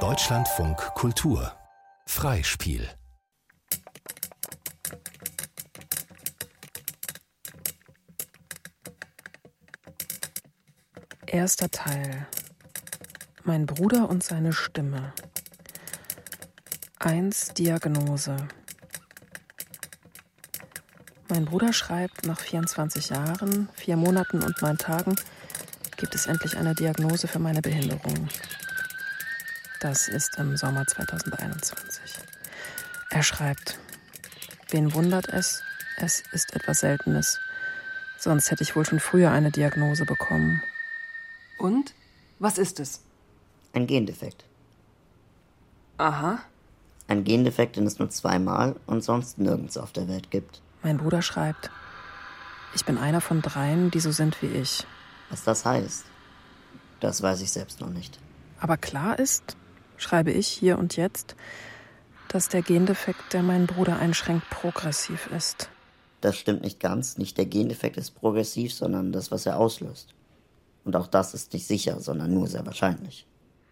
Deutschlandfunk Kultur. Freispiel. Erster Teil. Mein Bruder und seine Stimme. 1 Diagnose. Mein Bruder schreibt, nach 24 Jahren, vier Monaten und neun Tagen gibt es endlich eine Diagnose für meine Behinderung. Das ist im Sommer 2021. Er schreibt, wen wundert es? Es ist etwas Seltenes. Sonst hätte ich wohl schon früher eine Diagnose bekommen. Und? Was ist es? Ein Gendefekt. Aha. Ein Gendefekt, den es nur zweimal und sonst nirgends auf der Welt gibt. Mein Bruder schreibt, ich bin einer von dreien, die so sind wie ich. Was das heißt, das weiß ich selbst noch nicht. Aber klar ist, schreibe ich hier und jetzt, dass der Gendefekt, der meinen Bruder einschränkt, progressiv ist. Das stimmt nicht ganz. Nicht der Gendefekt ist progressiv, sondern das, was er auslöst. Und auch das ist nicht sicher, sondern nur sehr wahrscheinlich.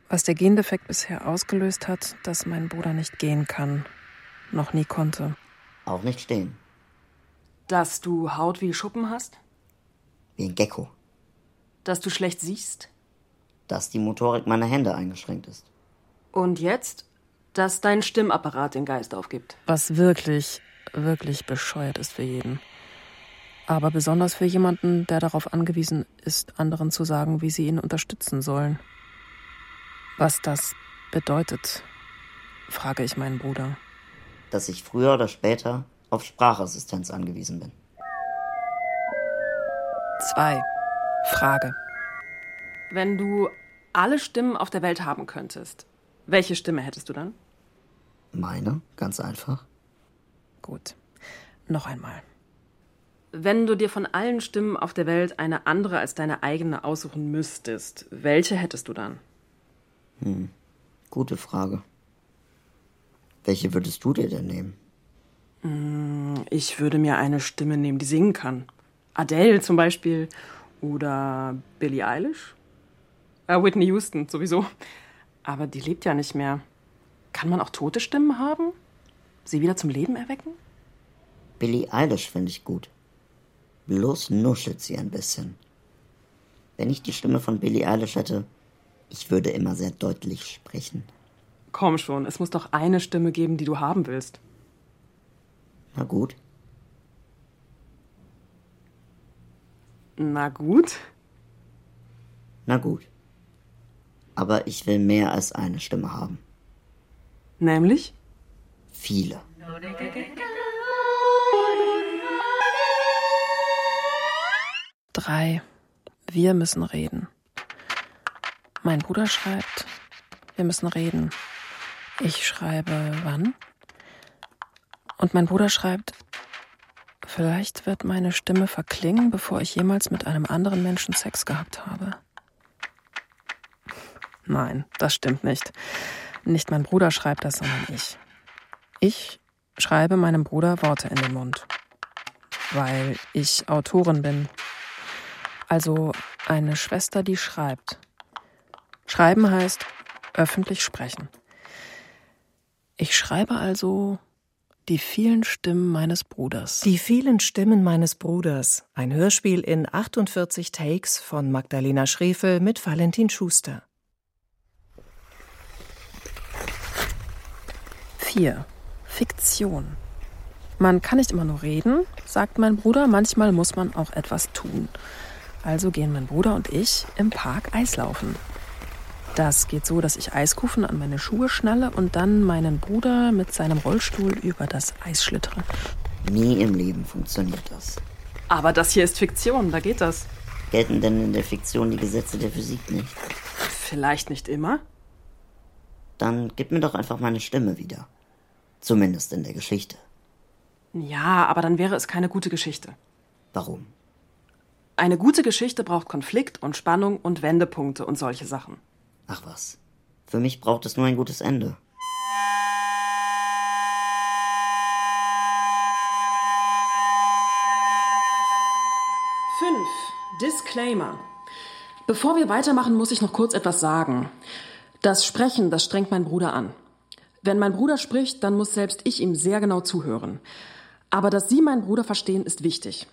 Was der Gendefekt bisher ausgelöst hat, dass mein Bruder nicht gehen kann. Noch nie konnte. Auch nicht stehen. Dass du Haut wie Schuppen hast? Wie ein Gecko. Dass du schlecht siehst? Dass die Motorik meiner Hände eingeschränkt ist. Und jetzt, dass dein Stimmapparat den Geist aufgibt. Was wirklich, wirklich bescheuert ist für jeden. Aber besonders für jemanden, der darauf angewiesen ist, anderen zu sagen, wie sie ihn unterstützen sollen. Was das bedeutet, frage ich meinen Bruder. Dass ich früher oder später auf Sprachassistenz angewiesen bin. Zwei. Frage. Wenn du alle Stimmen auf der Welt haben könntest, welche Stimme hättest du dann? Meine? Ganz einfach. Gut. Noch einmal. Wenn du dir von allen Stimmen auf der Welt eine andere als deine eigene aussuchen müsstest, welche hättest du dann? Hm. Gute Frage. Welche würdest du dir denn nehmen? Hm, ich würde mir eine Stimme nehmen, die singen kann. Adele zum Beispiel oder Billie Eilish. Äh, Whitney Houston sowieso. Aber die lebt ja nicht mehr. Kann man auch tote Stimmen haben? Sie wieder zum Leben erwecken? Billie Eilish finde ich gut. Bloß nuschelt sie ein bisschen. Wenn ich die Stimme von Billie Eilish hätte, ich würde immer sehr deutlich sprechen. Komm schon, es muss doch eine Stimme geben, die du haben willst. Na gut. Na gut. Na gut. Aber ich will mehr als eine Stimme haben. Nämlich? Viele. Drei. Wir müssen reden. Mein Bruder schreibt, wir müssen reden. Ich schreibe, wann? Und mein Bruder schreibt, vielleicht wird meine Stimme verklingen, bevor ich jemals mit einem anderen Menschen Sex gehabt habe. Nein, das stimmt nicht. Nicht mein Bruder schreibt das, sondern ich. Ich schreibe meinem Bruder Worte in den Mund. Weil ich Autorin bin. Also eine Schwester, die schreibt. Schreiben heißt öffentlich sprechen. Ich schreibe also die vielen Stimmen meines Bruders. Die vielen Stimmen meines Bruders. Ein Hörspiel in 48 Takes von Magdalena Schrefel mit Valentin Schuster. 4. Fiktion. Man kann nicht immer nur reden, sagt mein Bruder, manchmal muss man auch etwas tun. Also gehen mein Bruder und ich im Park Eislaufen. Das geht so, dass ich Eiskufen an meine Schuhe schnalle und dann meinen Bruder mit seinem Rollstuhl über das Eis schlittere. Nie im Leben funktioniert das. Aber das hier ist Fiktion, da geht das. Gelten denn in der Fiktion die Gesetze der Physik nicht? Vielleicht nicht immer. Dann gib mir doch einfach meine Stimme wieder. Zumindest in der Geschichte. Ja, aber dann wäre es keine gute Geschichte. Warum? Eine gute Geschichte braucht Konflikt und Spannung und Wendepunkte und solche Sachen. Ach was. Für mich braucht es nur ein gutes Ende. Fünf. Disclaimer. Bevor wir weitermachen, muss ich noch kurz etwas sagen. Das Sprechen, das strengt mein Bruder an. Wenn mein Bruder spricht, dann muss selbst ich ihm sehr genau zuhören. Aber dass Sie meinen Bruder verstehen, ist wichtig.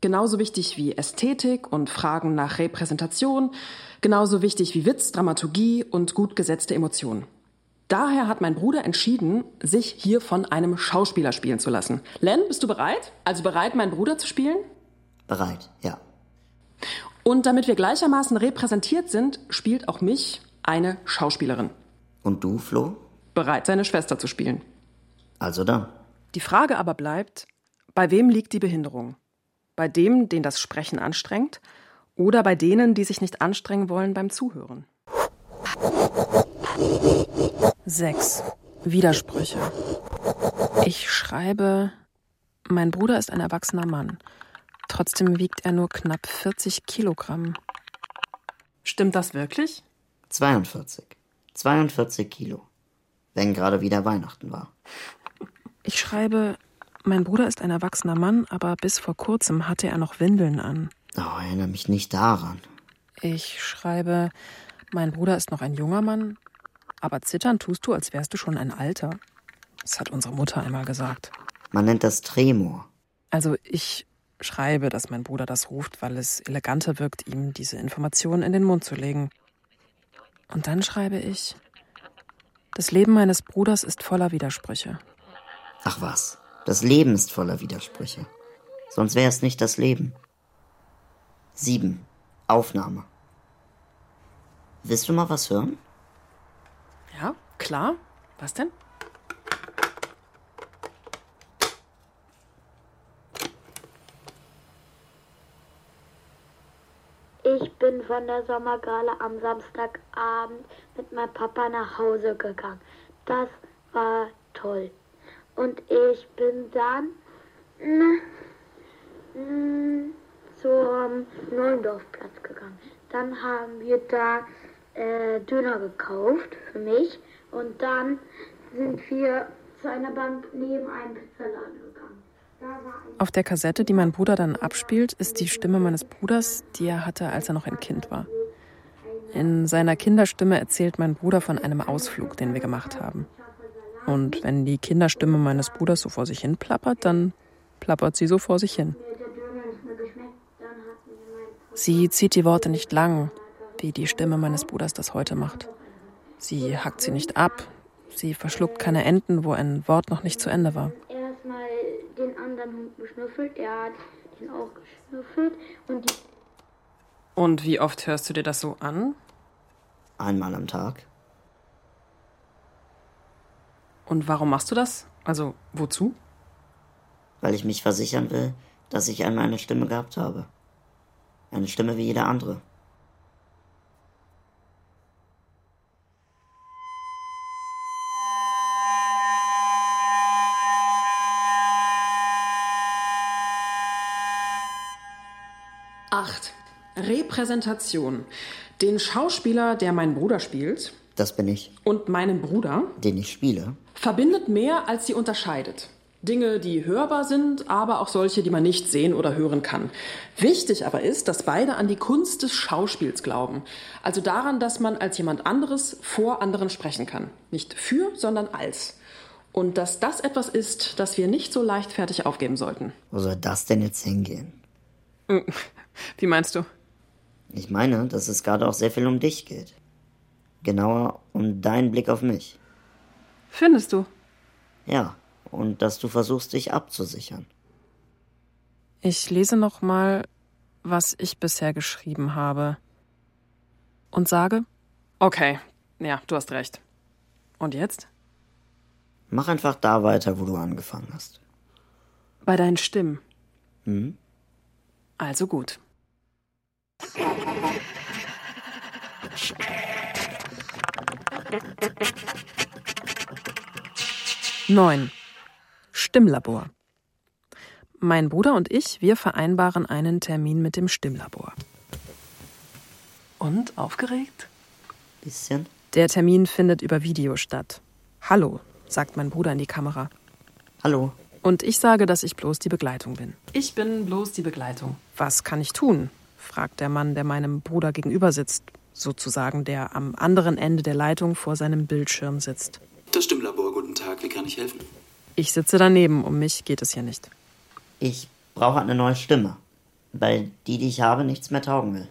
Genauso wichtig wie Ästhetik und Fragen nach Repräsentation, genauso wichtig wie Witz, Dramaturgie und gut gesetzte Emotionen. Daher hat mein Bruder entschieden, sich hier von einem Schauspieler spielen zu lassen. Len, bist du bereit? Also bereit, meinen Bruder zu spielen? Bereit, ja. Und damit wir gleichermaßen repräsentiert sind, spielt auch mich eine Schauspielerin. Und du, Flo? Bereit, seine Schwester zu spielen. Also dann. Die Frage aber bleibt, bei wem liegt die Behinderung? Bei dem, den das Sprechen anstrengt, oder bei denen, die sich nicht anstrengen wollen beim Zuhören? 6. Widersprüche. Ich schreibe, mein Bruder ist ein erwachsener Mann. Trotzdem wiegt er nur knapp 40 Kilogramm. Stimmt das wirklich? 42. 42 Kilo. Wenn gerade wieder Weihnachten war. Ich schreibe, mein Bruder ist ein erwachsener Mann, aber bis vor kurzem hatte er noch Windeln an. Oh, erinnere mich nicht daran. Ich schreibe, mein Bruder ist noch ein junger Mann, aber zittern tust du, als wärst du schon ein Alter. Das hat unsere Mutter einmal gesagt. Man nennt das Tremor. Also ich schreibe, dass mein Bruder das ruft, weil es eleganter wirkt, ihm diese Informationen in den Mund zu legen. Und dann schreibe ich, das Leben meines Bruders ist voller Widersprüche. Ach was, das Leben ist voller Widersprüche. Sonst wäre es nicht das Leben. Sieben. Aufnahme. Willst du mal was hören? Ja, klar. Was denn? Ich bin von der Sommergala am Samstagabend mit meinem Papa nach Hause gegangen. Das war toll. Und ich bin dann mm, zum Neuendorfplatz gegangen. Dann haben wir da äh, Döner gekauft für mich und dann sind wir zu einer Bank neben einem Pizzaladen gegangen. Auf der Kassette, die mein Bruder dann abspielt, ist die Stimme meines Bruders, die er hatte, als er noch ein Kind war. In seiner Kinderstimme erzählt mein Bruder von einem Ausflug, den wir gemacht haben. Und wenn die Kinderstimme meines Bruders so vor sich hin plappert, dann plappert sie so vor sich hin. Sie zieht die Worte nicht lang, wie die Stimme meines Bruders das heute macht. Sie hackt sie nicht ab, sie verschluckt keine Enden, wo ein Wort noch nicht zu Ende war. erstmal den anderen Hund geschnüffelt. Er hat ihn auch geschnüffelt und die Und wie oft hörst du dir das so an? Einmal am Tag. Und warum machst du das? Also, wozu? Weil ich mich versichern will, dass ich einmal eine Stimme gehabt habe. Eine Stimme wie jeder andere. Acht. Repräsentation. Den Schauspieler, der meinen Bruder spielt, Das bin ich, und meinen Bruder den ich spiele. Verbindet mehr, als sie unterscheidet. Dinge, die hörbar sind, aber auch solche, die man nicht sehen oder hören kann. Wichtig aber ist, dass beide an die Kunst des Schauspiels glauben. Also daran, dass man als jemand anderes vor anderen sprechen kann. Nicht für, sondern als. Und dass das etwas ist, das wir nicht so leichtfertig aufgeben sollten. Wo soll das denn jetzt hingehen? Wie meinst du? Ich meine, dass es gerade auch sehr viel um dich geht. Genauer um deinen Blick auf mich. Findest du? Ja, und dass du versuchst, dich abzusichern. Ich lese noch mal, was ich bisher geschrieben habe. Und sage, Okay, ja, du hast recht. Und jetzt? Mach einfach da weiter, wo du angefangen hast. bei deinen Stimmen. Hm? Also gut. Neun. Stimmlabor. Mein Bruder und ich, wir vereinbaren einen Termin mit dem Stimmlabor. Und aufgeregt? Bisschen? Der Termin findet über Video statt. Hallo, sagt mein Bruder in die Kamera. Hallo. Und ich sage, dass ich bloß die Begleitung bin. Ich bin bloß die Begleitung. Was kann ich tun? fragt der Mann, der meinem Bruder gegenüber sitzt, sozusagen der am anderen Ende der Leitung vor seinem Bildschirm sitzt. Das Stimmlabor, guten Tag, wie kann ich helfen? Ich sitze daneben, um mich geht es hier nicht. Ich brauche eine neue Stimme, weil die, die ich habe, nichts mehr taugen will.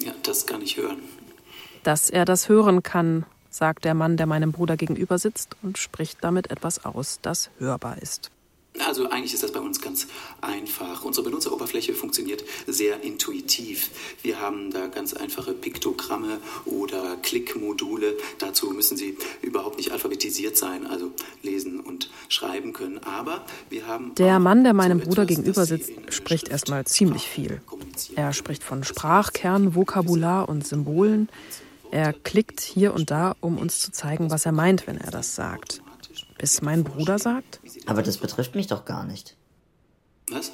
Ja, das kann ich hören. Dass er das hören kann, sagt der Mann, der meinem Bruder gegenüber sitzt und spricht damit etwas aus, das hörbar ist. Also eigentlich ist das bei uns ganz einfach. Unsere Benutzeroberfläche funktioniert sehr intuitiv. Wir haben da ganz einfache Piktogramme oder Klickmodule. Dazu müssen sie überhaupt nicht alphabetisiert sein, also lesen und schreiben können. Aber wir haben. Der Mann, der meinem so Bruder gegenüber sitzt, spricht erstmal ziemlich viel. Er spricht von Sprachkern, Vokabular und Symbolen. Er klickt hier und da, um uns zu zeigen, was er meint, wenn er das sagt. Bis mein Bruder sagt? Aber das betrifft mich doch gar nicht. Was?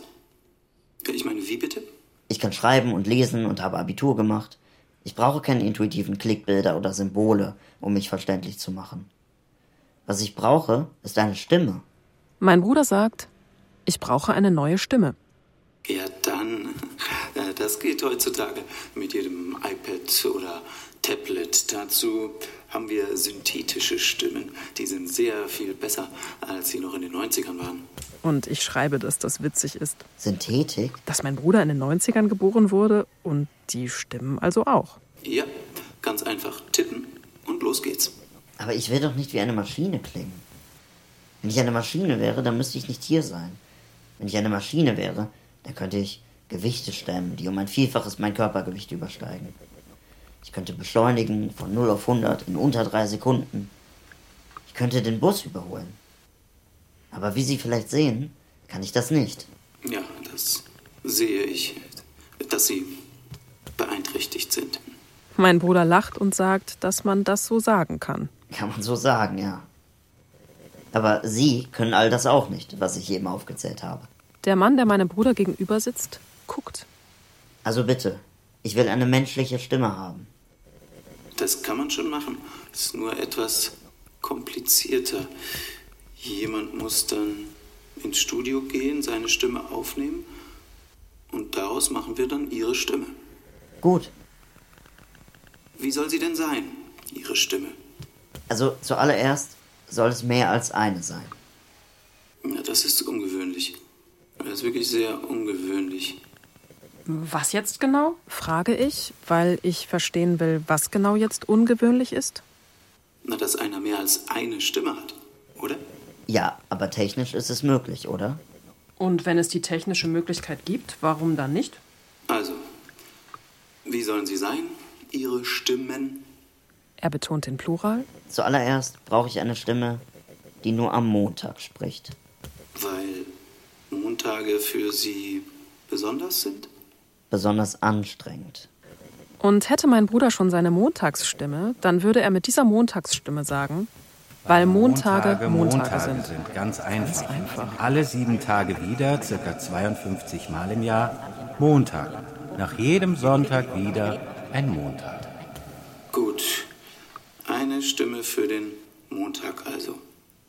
Ich meine, wie bitte? Ich kann schreiben und lesen und habe Abitur gemacht. Ich brauche keine intuitiven Klickbilder oder Symbole, um mich verständlich zu machen. Was ich brauche, ist eine Stimme. Mein Bruder sagt, ich brauche eine neue Stimme. Ja, dann. Äh, das geht heutzutage mit jedem iPad oder Tablet. Dazu haben wir synthetische Stimmen. Die sind sehr viel besser, als sie noch in den 90ern waren. Und ich schreibe, dass das witzig ist. Synthetik? Dass mein Bruder in den 90ern geboren wurde und die Stimmen also auch. Ja, ganz einfach tippen und los geht's. Aber ich will doch nicht wie eine Maschine klingen. Wenn ich eine Maschine wäre, dann müsste ich nicht hier sein. Wenn ich eine Maschine wäre, dann könnte ich Gewichte stemmen, die um ein Vielfaches mein Körpergewicht übersteigen. Ich könnte beschleunigen von 0 auf 100 in unter drei Sekunden. Ich könnte den Bus überholen. Aber wie Sie vielleicht sehen, kann ich das nicht. Ja, das sehe ich, dass Sie beeinträchtigt sind. Mein Bruder lacht und sagt, dass man das so sagen kann. Kann man so sagen, ja. Aber Sie können all das auch nicht, was ich eben aufgezählt habe. Der Mann, der meinem Bruder gegenüber sitzt, guckt. Also bitte, ich will eine menschliche Stimme haben. Das kann man schon machen. Es ist nur etwas komplizierter. Jemand muss dann ins Studio gehen, seine Stimme aufnehmen und daraus machen wir dann Ihre Stimme. Gut. Wie soll sie denn sein, Ihre Stimme? Also zuallererst soll es mehr als eine sein. Ja, das ist ungewöhnlich. Das ist wirklich sehr ungewöhnlich. Was jetzt genau? frage ich, weil ich verstehen will, was genau jetzt ungewöhnlich ist. Na, dass einer mehr als eine Stimme hat, oder? Ja, aber technisch ist es möglich, oder? Und wenn es die technische Möglichkeit gibt, warum dann nicht? Also, wie sollen sie sein, ihre Stimmen? Er betont den Plural. Zuallererst brauche ich eine Stimme, die nur am Montag spricht. Weil Montage für sie besonders sind? Besonders anstrengend. Und hätte mein Bruder schon seine Montagsstimme, dann würde er mit dieser Montagsstimme sagen, weil Montage Montage, Montage sind. sind. Ganz einfach. Ganz einfach. Alle sieben Tage wieder, circa 52 Mal im Jahr, Montag. Nach jedem Sonntag wieder ein Montag. Gut. Eine Stimme für den Montag also.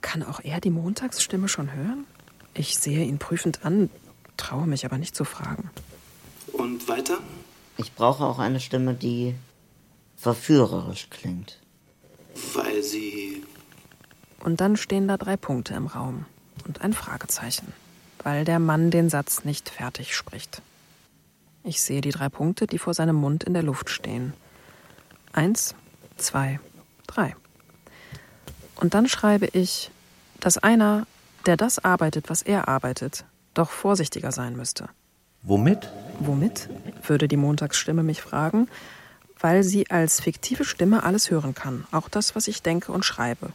Kann auch er die Montagsstimme schon hören? Ich sehe ihn prüfend an, traue mich aber nicht zu fragen. Und weiter? Ich brauche auch eine Stimme, die verführerisch klingt. Weil sie. Und dann stehen da drei Punkte im Raum und ein Fragezeichen, weil der Mann den Satz nicht fertig spricht. Ich sehe die drei Punkte, die vor seinem Mund in der Luft stehen. Eins, zwei, drei. Und dann schreibe ich, dass einer, der das arbeitet, was er arbeitet, doch vorsichtiger sein müsste. Womit? Womit? würde die Montagsstimme mich fragen, weil sie als fiktive Stimme alles hören kann, auch das, was ich denke und schreibe.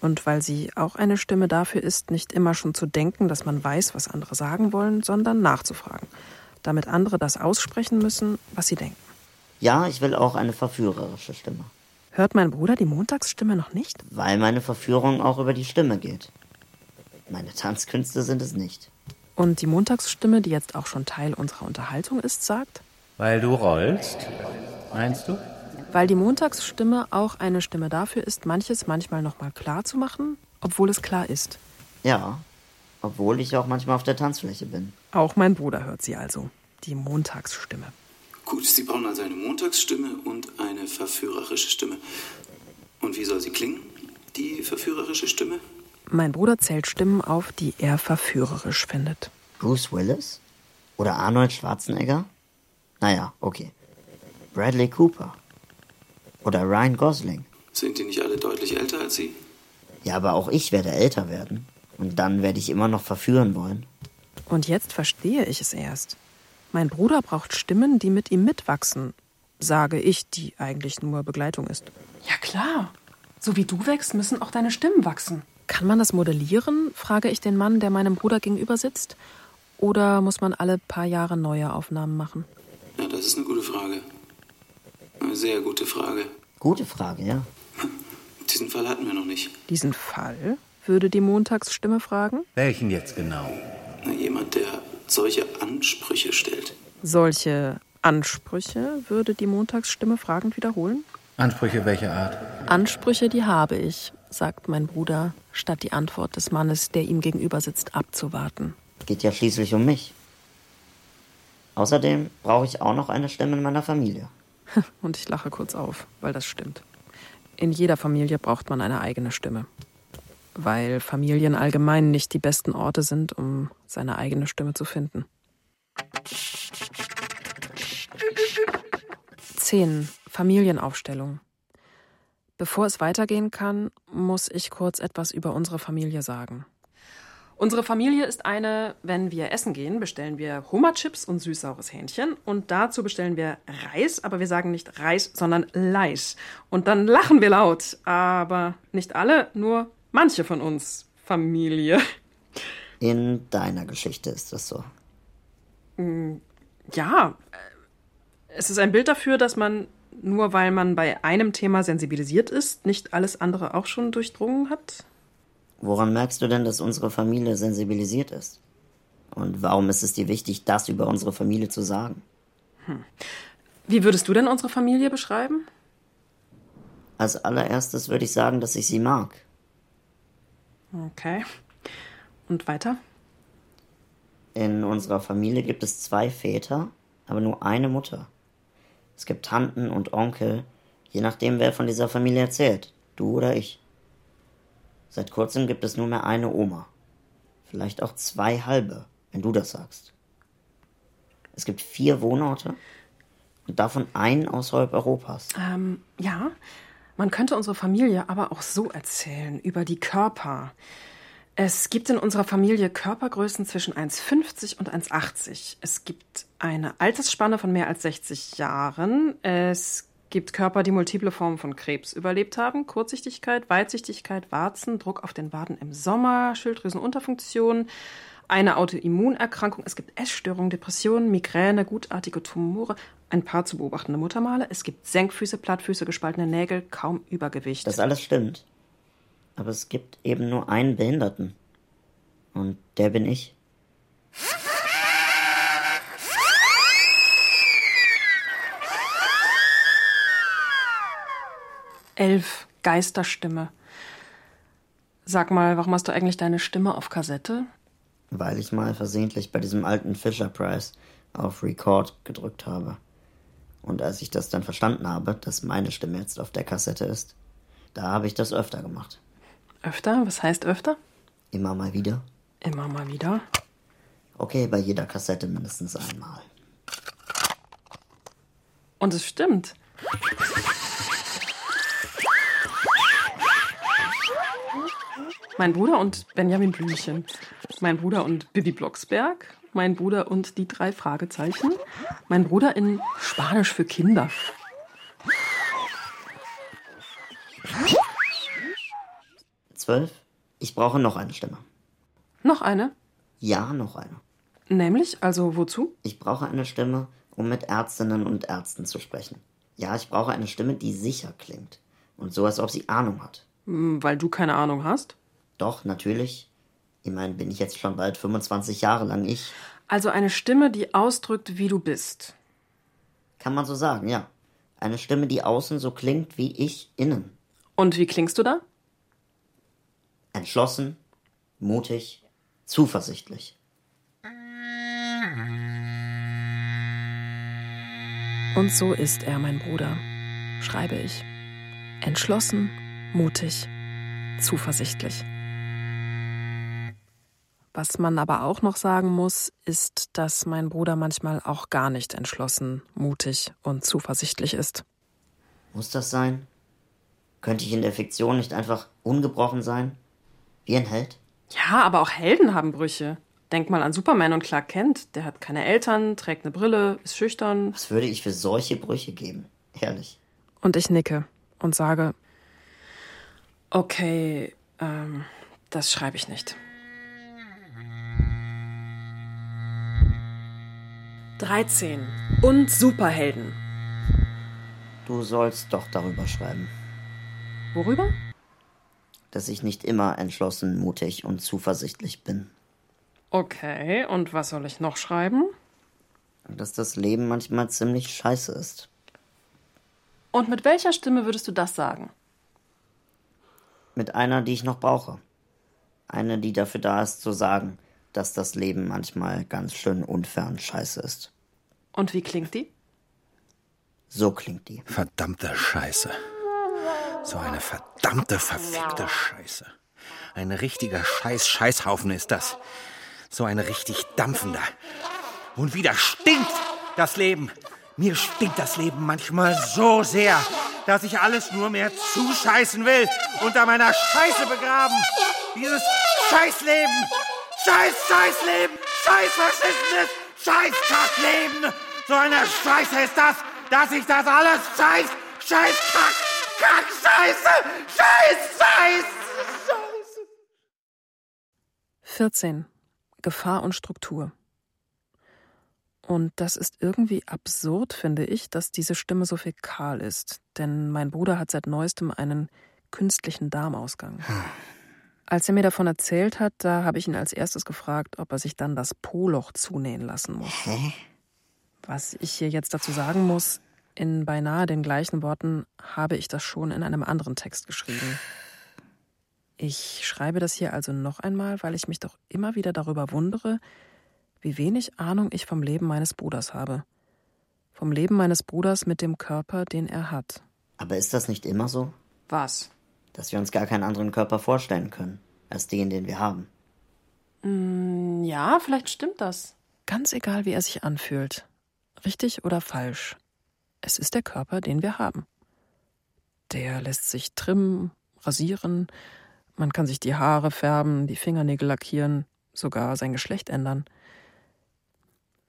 Und weil sie auch eine Stimme dafür ist, nicht immer schon zu denken, dass man weiß, was andere sagen wollen, sondern nachzufragen, damit andere das aussprechen müssen, was sie denken. Ja, ich will auch eine verführerische Stimme. Hört mein Bruder die Montagsstimme noch nicht? Weil meine Verführung auch über die Stimme geht. Meine Tanzkünste sind es nicht. Und die Montagsstimme, die jetzt auch schon Teil unserer Unterhaltung ist, sagt? Weil du rollst, meinst du? Weil die Montagsstimme auch eine Stimme dafür ist, manches manchmal nochmal klar zu machen, obwohl es klar ist. Ja, obwohl ich auch manchmal auf der Tanzfläche bin. Auch mein Bruder hört sie also, die Montagsstimme. Gut, Sie brauchen also eine Montagsstimme und eine verführerische Stimme. Und wie soll sie klingen, die verführerische Stimme? Mein Bruder zählt Stimmen auf, die er verführerisch findet. Bruce Willis? Oder Arnold Schwarzenegger? Naja, okay. Bradley Cooper? Oder Ryan Gosling? Sind die nicht alle deutlich älter als Sie? Ja, aber auch ich werde älter werden. Und dann werde ich immer noch verführen wollen. Und jetzt verstehe ich es erst. Mein Bruder braucht Stimmen, die mit ihm mitwachsen, sage ich, die eigentlich nur Begleitung ist. Ja klar. So wie du wächst, müssen auch deine Stimmen wachsen. Kann man das modellieren? frage ich den Mann, der meinem Bruder gegenüber sitzt. Oder muss man alle paar Jahre neue Aufnahmen machen? Ja, das ist eine gute Frage. Eine sehr gute Frage. Gute Frage, ja. Diesen Fall hatten wir noch nicht. Diesen Fall? würde die Montagsstimme fragen. Welchen jetzt genau? Na, jemand, der solche Ansprüche stellt. Solche Ansprüche würde die Montagsstimme fragend wiederholen. Ansprüche welcher Art? Ansprüche, die habe ich, sagt mein Bruder, statt die Antwort des Mannes, der ihm gegenüber sitzt, abzuwarten. Geht ja schließlich um mich. Außerdem brauche ich auch noch eine Stimme in meiner Familie. Und ich lache kurz auf, weil das stimmt. In jeder Familie braucht man eine eigene Stimme. Weil Familien allgemein nicht die besten Orte sind, um seine eigene Stimme zu finden. 10. Familienaufstellung. Bevor es weitergehen kann, muss ich kurz etwas über unsere Familie sagen. Unsere Familie ist eine, wenn wir essen gehen, bestellen wir Hummerchips und süß-saures Hähnchen und dazu bestellen wir Reis, aber wir sagen nicht Reis, sondern Leis. Und dann lachen wir laut, aber nicht alle, nur manche von uns Familie. In deiner Geschichte ist das so. Ja, es ist ein Bild dafür, dass man nur weil man bei einem Thema sensibilisiert ist, nicht alles andere auch schon durchdrungen hat. Woran merkst du denn, dass unsere Familie sensibilisiert ist? Und warum ist es dir wichtig, das über unsere Familie zu sagen? Wie würdest du denn unsere Familie beschreiben? Als allererstes würde ich sagen, dass ich sie mag. Okay. Und weiter? In unserer Familie gibt es zwei Väter, aber nur eine Mutter. Es gibt Tanten und Onkel, je nachdem, wer von dieser Familie erzählt, du oder ich. Seit kurzem gibt es nur mehr eine Oma. Vielleicht auch zwei halbe, wenn du das sagst. Es gibt vier Wohnorte und davon einen außerhalb Europas. Ähm, ja, man könnte unsere Familie aber auch so erzählen, über die Körper. Es gibt in unserer Familie Körpergrößen zwischen 1,50 und 1,80. Es gibt eine Altersspanne von mehr als 60 Jahren. Es gibt Körper, die multiple Formen von Krebs überlebt haben. Kurzsichtigkeit, Weitsichtigkeit, Warzen, Druck auf den Waden im Sommer, Schilddrüsenunterfunktion, eine Autoimmunerkrankung. Es gibt Essstörungen, Depressionen, Migräne, gutartige Tumore, ein paar zu beobachtende Muttermale. Es gibt Senkfüße, Plattfüße, gespaltene Nägel, kaum Übergewicht. Das alles stimmt. Aber es gibt eben nur einen Behinderten. Und der bin ich. Elf Geisterstimme. Sag mal, warum hast du eigentlich deine Stimme auf Kassette? Weil ich mal versehentlich bei diesem alten Fisher Price auf Record gedrückt habe. Und als ich das dann verstanden habe, dass meine Stimme jetzt auf der Kassette ist, da habe ich das öfter gemacht. Öfter? Was heißt öfter? Immer mal wieder. Immer mal wieder. Okay, bei jeder Kassette mindestens einmal. Und es stimmt. Mein Bruder und Benjamin Blümchen. Mein Bruder und Bibi Blocksberg. Mein Bruder und die drei Fragezeichen. Mein Bruder in Spanisch für Kinder. Zwölf? Ich brauche noch eine Stimme. Noch eine? Ja, noch eine. Nämlich, also wozu? Ich brauche eine Stimme, um mit Ärztinnen und Ärzten zu sprechen. Ja, ich brauche eine Stimme, die sicher klingt. Und so, als ob sie Ahnung hat. Hm, Weil du keine Ahnung hast? Doch, natürlich. Immerhin bin ich jetzt schon bald 25 Jahre lang ich. Also eine Stimme, die ausdrückt, wie du bist. Kann man so sagen, ja. Eine Stimme, die außen so klingt wie ich innen. Und wie klingst du da? Entschlossen, mutig, zuversichtlich. Und so ist er, mein Bruder, schreibe ich. Entschlossen, mutig, zuversichtlich. Was man aber auch noch sagen muss, ist, dass mein Bruder manchmal auch gar nicht entschlossen, mutig und zuversichtlich ist. Muss das sein? Könnte ich in der Fiktion nicht einfach ungebrochen sein? Wie ein Held? Ja, aber auch Helden haben Brüche. Denk mal an Superman und Clark Kent. Der hat keine Eltern, trägt eine Brille, ist schüchtern. Was würde ich für solche Brüche geben? Ehrlich. Und ich nicke und sage, okay, ähm, das schreibe ich nicht. 13 und Superhelden. Du sollst doch darüber schreiben. Worüber? Dass ich nicht immer entschlossen, mutig und zuversichtlich bin. Okay, und was soll ich noch schreiben? Dass das Leben manchmal ziemlich scheiße ist. Und mit welcher Stimme würdest du das sagen? Mit einer, die ich noch brauche. Eine, die dafür da ist, zu sagen, dass das Leben manchmal ganz schön unfair und scheiße ist. Und wie klingt die? So klingt die. Verdammte Scheiße. So eine verdammte, verfickte Scheiße. Ein richtiger Scheiß-Scheißhaufen ist das. So ein richtig dampfender. Und wieder stinkt das Leben. Mir stinkt das Leben manchmal so sehr, dass ich alles nur mehr zuscheißen will, unter meiner Scheiße begraben. Dieses Scheißleben Scheiß, Scheißleben! Scheiß verschissenes Scheißkackleben! So eine Scheiße ist das, dass ich das alles Scheiß, Scheiß, Kack, Kack, Scheiße, Scheiß, Scheiß, Scheiße. 14. Gefahr und Struktur. Und das ist irgendwie absurd, finde ich, dass diese Stimme so fäkal ist. Denn mein Bruder hat seit neuestem einen künstlichen Darmausgang. Als er mir davon erzählt hat, da habe ich ihn als erstes gefragt, ob er sich dann das Po-Loch zunähen lassen muss. Hä? Was ich hier jetzt dazu sagen muss, in beinahe den gleichen Worten habe ich das schon in einem anderen Text geschrieben. Ich schreibe das hier also noch einmal, weil ich mich doch immer wieder darüber wundere, wie wenig Ahnung ich vom Leben meines Bruders habe. Vom Leben meines Bruders mit dem Körper, den er hat. Aber ist das nicht immer so? Was? Dass wir uns gar keinen anderen Körper vorstellen können, als den, den wir haben. Mm, ja, vielleicht stimmt das. Ganz egal, wie er sich anfühlt, richtig oder falsch, es ist der Körper, den wir haben. Der lässt sich trimmen, rasieren, man kann sich die Haare färben, die Fingernägel lackieren, sogar sein Geschlecht ändern.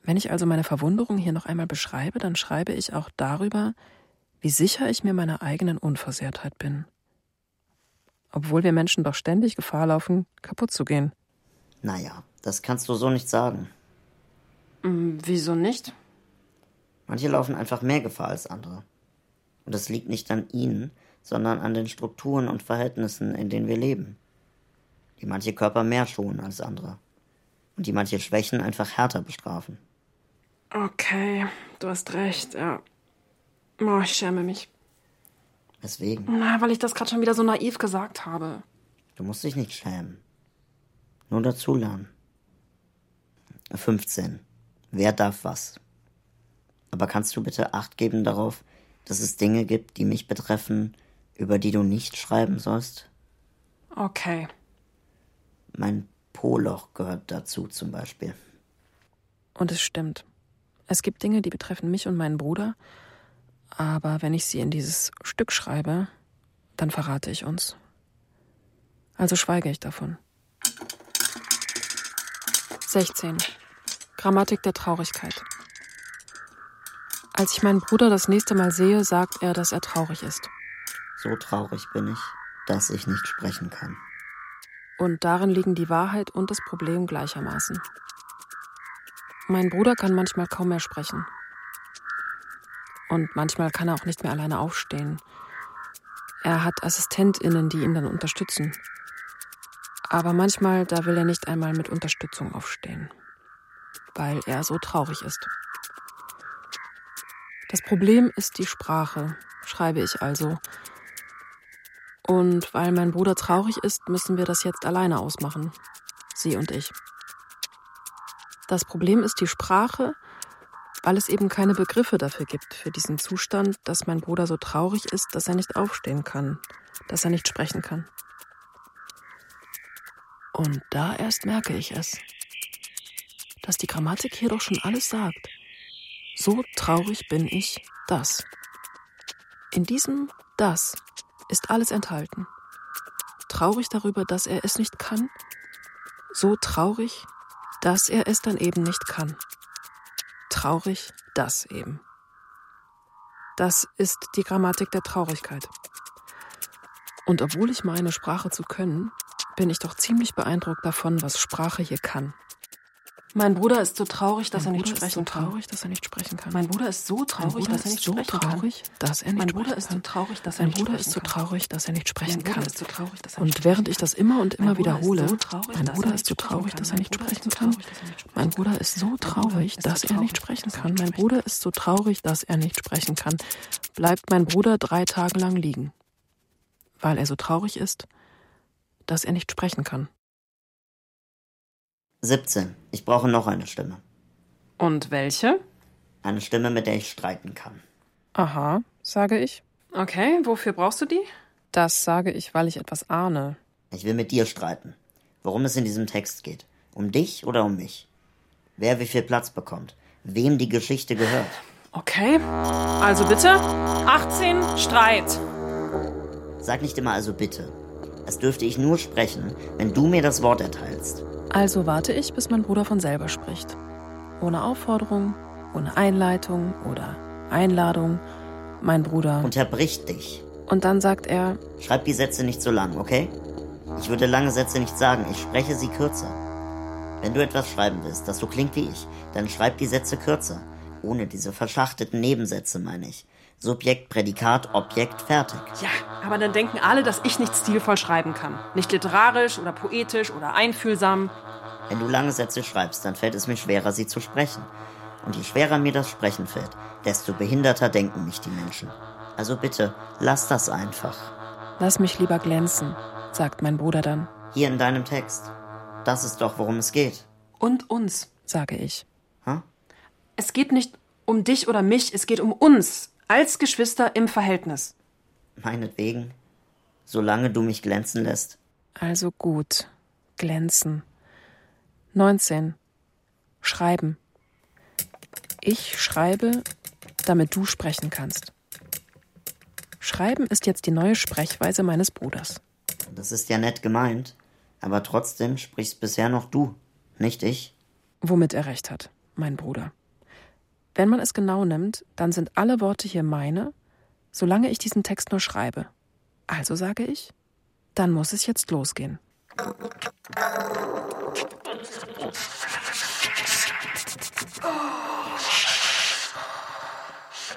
Wenn ich also meine Verwunderung hier noch einmal beschreibe, dann schreibe ich auch darüber, wie sicher ich mir meiner eigenen Unversehrtheit bin obwohl wir Menschen doch ständig Gefahr laufen, kaputt zu gehen. Naja, das kannst du so nicht sagen. Hm, wieso nicht? Manche laufen einfach mehr Gefahr als andere. Und das liegt nicht an ihnen, sondern an den Strukturen und Verhältnissen, in denen wir leben. Die manche Körper mehr schonen als andere. Und die manche Schwächen einfach härter bestrafen. Okay, du hast recht, ja. Oh, ich schäme mich. Weswegen? Na, weil ich das gerade schon wieder so naiv gesagt habe. Du musst dich nicht schämen. Nur dazulernen. 15. Wer darf was? Aber kannst du bitte Acht geben darauf, dass es Dinge gibt, die mich betreffen, über die du nicht schreiben sollst? Okay. Mein Poloch gehört dazu zum Beispiel. Und es stimmt. Es gibt Dinge, die betreffen mich und meinen Bruder, aber wenn ich sie in dieses Stück schreibe, dann verrate ich uns. Also schweige ich davon. 16. Grammatik der Traurigkeit. Als ich meinen Bruder das nächste Mal sehe, sagt er, dass er traurig ist. So traurig bin ich, dass ich nicht sprechen kann. Und darin liegen die Wahrheit und das Problem gleichermaßen. Mein Bruder kann manchmal kaum mehr sprechen. Und manchmal kann er auch nicht mehr alleine aufstehen. Er hat AssistentInnen, die ihn dann unterstützen. Aber manchmal, da will er nicht einmal mit Unterstützung aufstehen, weil er so traurig ist. Das Problem ist die Sprache, schreibe ich also. Und weil mein Bruder traurig ist, müssen wir das jetzt alleine ausmachen. Sie und ich. Das Problem ist die Sprache weil es eben keine Begriffe dafür gibt, für diesen Zustand, dass mein Bruder so traurig ist, dass er nicht aufstehen kann, dass er nicht sprechen kann. Und da erst merke ich es, dass die Grammatik hier doch schon alles sagt. So traurig bin ich, das. In diesem das ist alles enthalten. Traurig darüber, dass er es nicht kann, so traurig, dass er es dann eben nicht kann. Traurig, das eben. Das ist die Grammatik der Traurigkeit. Und obwohl ich meine, Sprache zu können, bin ich doch ziemlich beeindruckt davon, was Sprache hier kann. Mein Bruder ist so traurig, dass mein er nicht Bruder sprechen ist so traurig, dass er nicht sprechen kann. Mein Bruder ist so traurig, dass er nicht so sprechen er nicht Mein Bruder sprechen ist so kann. traurig, dass er Mein nicht Bruder sprechen ist so kann. traurig, dass er nicht sprechen Mein Bruder kann. ist so traurig, dass er Und nicht während ich das immer und immer Mein Bruder ist wiederhole, so traurig, mein Bruder er ist so traurig, sprechen dass er kann. nicht Mein Bruder ist sprechen so kann. traurig, dass er nicht sprechen Mein kann. Bruder ist so Bruder traurig, dass er nicht sprechen er kann. Mein sprechen Bruder ist so traurig, dass er nicht sprechen kann. Bleibt mein Bruder drei Tage lang liegen, weil er so traurig ist, dass er nicht sprechen kann. 17. Ich brauche noch eine Stimme. Und welche? Eine Stimme, mit der ich streiten kann. Aha, sage ich. Okay, wofür brauchst du die? Das sage ich, weil ich etwas ahne. Ich will mit dir streiten. Worum es in diesem Text geht. Um dich oder um mich? Wer wie viel Platz bekommt? Wem die Geschichte gehört? Okay, also bitte. 18, Streit. Sag nicht immer also bitte. Es dürfte ich nur sprechen, wenn du mir das Wort erteilst. Also warte ich, bis mein Bruder von selber spricht. Ohne Aufforderung, ohne Einleitung oder Einladung. Mein Bruder. Unterbricht dich. Und dann sagt er, Schreib die Sätze nicht so lang, okay? Ich würde lange Sätze nicht sagen, ich spreche sie kürzer. Wenn du etwas schreiben willst, das so klingt wie ich, dann schreib die Sätze kürzer. Ohne diese verschachteten Nebensätze, meine ich. Subjekt, Prädikat, Objekt, fertig. Ja, aber dann denken alle, dass ich nicht stilvoll schreiben kann. Nicht literarisch oder poetisch oder einfühlsam. Wenn du lange Sätze schreibst, dann fällt es mir schwerer, sie zu sprechen. Und je schwerer mir das Sprechen fällt, desto behinderter denken mich die Menschen. Also bitte, lass das einfach. lass mich lieber glänzen, sagt mein Bruder dann, Hier in deinem Text. Das ist doch, worum es geht. Und uns. sage ich. Hm? Es geht nicht um dich oder mich, es geht um uns. Als Geschwister im Verhältnis. Meinetwegen. Solange du mich glänzen lässt. Also gut, glänzen. 19. Schreiben. Ich schreibe, damit du sprechen kannst. Schreiben ist jetzt die neue Sprechweise meines Bruders. Das ist ja nett gemeint. Aber trotzdem sprichst bisher noch du, nicht ich. Womit er recht hat, mein Bruder. Wenn man es genau nimmt, dann sind alle Worte hier meine, solange ich diesen Text nur schreibe. Also sage ich, dann muss es jetzt losgehen.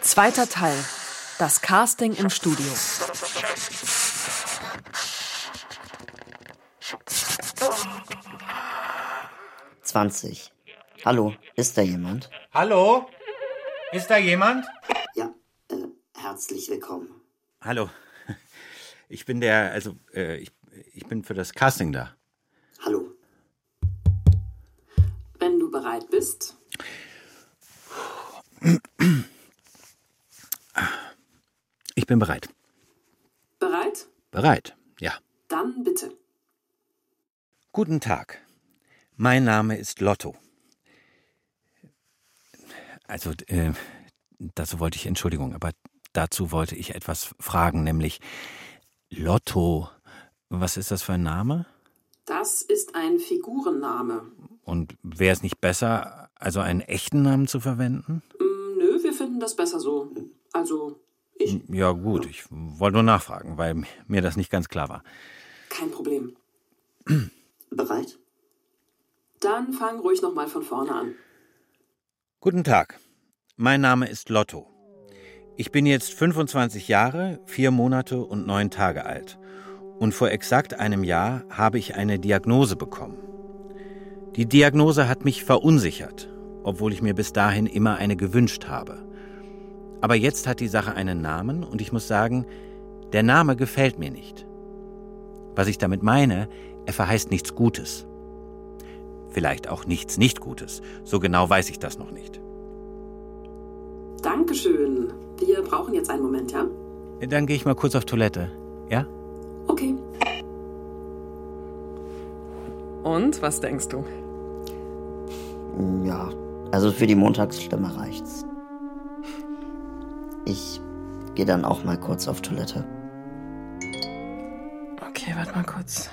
Zweiter Teil. Das Casting im Studio. Zwanzig. Hallo, ist da jemand? Hallo? Ist da jemand? Ja, äh, herzlich willkommen. Hallo. Ich bin der, also, äh, ich, ich bin für das Casting da. Hallo. Wenn du bereit bist. Ich bin bereit. Bereit? Bereit, ja. Dann bitte. Guten Tag. Mein Name ist Lotto. Also, äh, dazu wollte ich Entschuldigung, aber dazu wollte ich etwas fragen, nämlich Lotto. Was ist das für ein Name? Das ist ein Figurenname. Und wäre es nicht besser, also einen echten Namen zu verwenden? Mm, Nö, wir finden das besser so. Also, ich. Ja, gut, ich wollte nur nachfragen, weil mir das nicht ganz klar war. Kein Problem. Bereit? Dann fang ruhig nochmal von vorne an. Guten Tag. Mein Name ist Lotto. Ich bin jetzt 25 Jahre, vier Monate und neun Tage alt. Und vor exakt einem Jahr habe ich eine Diagnose bekommen. Die Diagnose hat mich verunsichert, obwohl ich mir bis dahin immer eine gewünscht habe. Aber jetzt hat die Sache einen Namen und ich muss sagen, der Name gefällt mir nicht. Was ich damit meine, er verheißt nichts Gutes. Vielleicht auch nichts Nicht-Gutes. So genau weiß ich das noch nicht. Dankeschön. Wir brauchen jetzt einen Moment, ja? Dann gehe ich mal kurz auf Toilette. Ja? Okay. Und was denkst du? Ja, also für die Montagsstimme reicht's. Ich gehe dann auch mal kurz auf Toilette. Okay, warte mal kurz.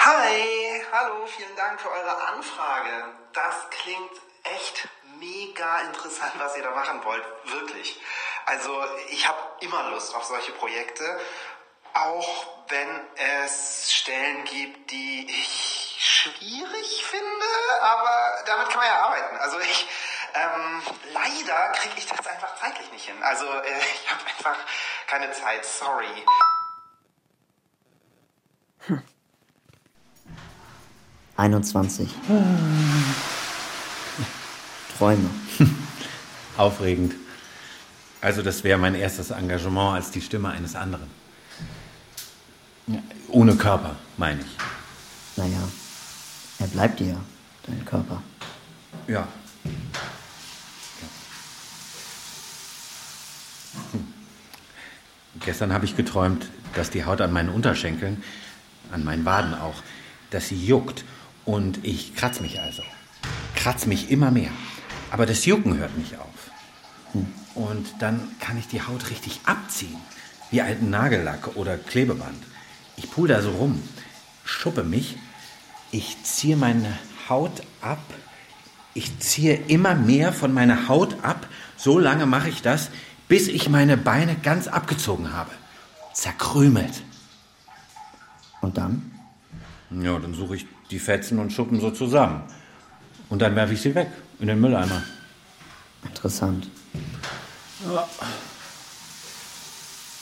Hi, hallo, vielen Dank für eure Anfrage. Das klingt echt mega interessant, was ihr da machen wollt. Wirklich. Also, ich habe immer Lust auf solche Projekte, auch wenn es Stellen gibt, die ich schwierig finde, aber damit kann man ja arbeiten. Also ich, ähm, leider kriege ich das einfach zeitlich nicht hin. Also äh, ich habe einfach keine Zeit, sorry. 21. Träume. Aufregend. Also das wäre mein erstes Engagement als die Stimme eines anderen. Ohne Körper, meine ich. Naja, er bleibt dir, dein Körper. Ja. Hm. Gestern habe ich geträumt, dass die Haut an meinen Unterschenkeln, an meinen Waden auch, dass sie juckt. Und ich kratz mich also. Kratz mich immer mehr. Aber das Jucken hört nicht auf. Und dann kann ich die Haut richtig abziehen. Wie alten Nagellack oder Klebeband. Ich pull da so rum, schuppe mich, ich ziehe meine Haut ab, ich ziehe immer mehr von meiner Haut ab, so lange mache ich das, bis ich meine Beine ganz abgezogen habe. Zerkrümelt. Und dann? Ja, dann suche ich die Fetzen und Schuppen so zusammen. Und dann werfe ich sie weg in den Mülleimer. Interessant. Ja.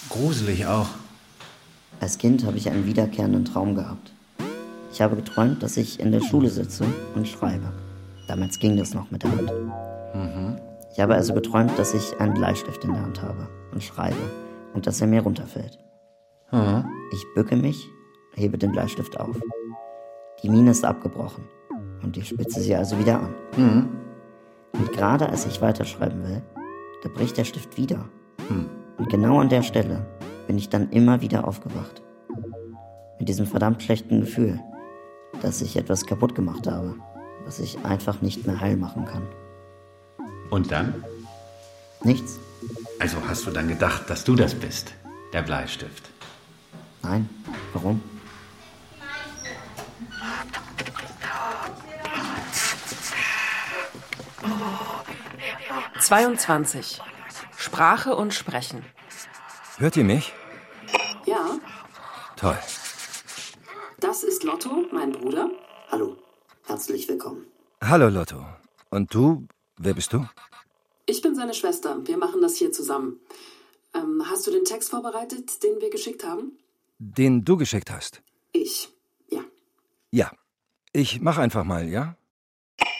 Gruselig auch. Als Kind habe ich einen wiederkehrenden Traum gehabt. Ich habe geträumt, dass ich in der Schule sitze und schreibe. Damals ging das noch mit der Hand. Mhm. Ich habe also geträumt, dass ich einen Bleistift in der Hand habe und schreibe und dass er mir runterfällt. Mhm. Ich bücke mich, hebe den Bleistift auf. Die Mine ist abgebrochen und ich spitze sie also wieder an. Mhm. Und gerade als ich weiterschreiben will, da bricht der Stift wieder. Mhm. Und genau an der Stelle bin ich dann immer wieder aufgewacht. Mit diesem verdammt schlechten Gefühl, dass ich etwas kaputt gemacht habe, was ich einfach nicht mehr heil machen kann. Und dann? Nichts. Also hast du dann gedacht, dass du das bist, der Bleistift? Nein. Warum? Zweiundzwanzig. Sprache und Sprechen. Hört ihr mich? Ja. Toll. Das ist Lotto, mein Bruder. Hallo, herzlich willkommen. Hallo Lotto. Und du, wer bist du? Ich bin seine Schwester. Wir machen das hier zusammen. Ähm, hast du den Text vorbereitet, den wir geschickt haben? Den du geschickt hast? Ich, ja. Ja. Ich mach einfach mal, ja?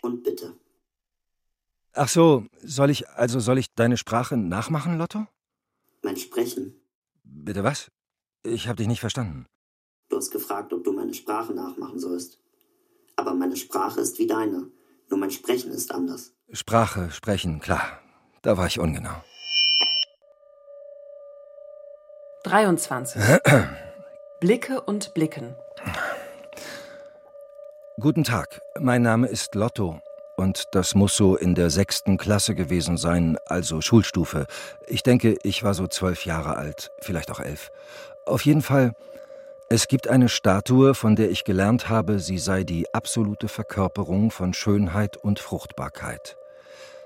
Und bitte. Ach so, soll ich, also soll ich deine Sprache nachmachen, Lotto? Mein Sprechen. Bitte was? Ich habe dich nicht verstanden. Du hast gefragt, ob du meine Sprache nachmachen sollst. Aber meine Sprache ist wie deine. Nur mein Sprechen ist anders. Sprache, Sprechen, klar. Da war ich ungenau. 23. Blicke und Blicken. Guten Tag, mein Name ist Lotto und das muss so in der sechsten Klasse gewesen sein, also Schulstufe. Ich denke, ich war so zwölf Jahre alt, vielleicht auch elf. Auf jeden Fall, es gibt eine Statue, von der ich gelernt habe, sie sei die absolute Verkörperung von Schönheit und Fruchtbarkeit.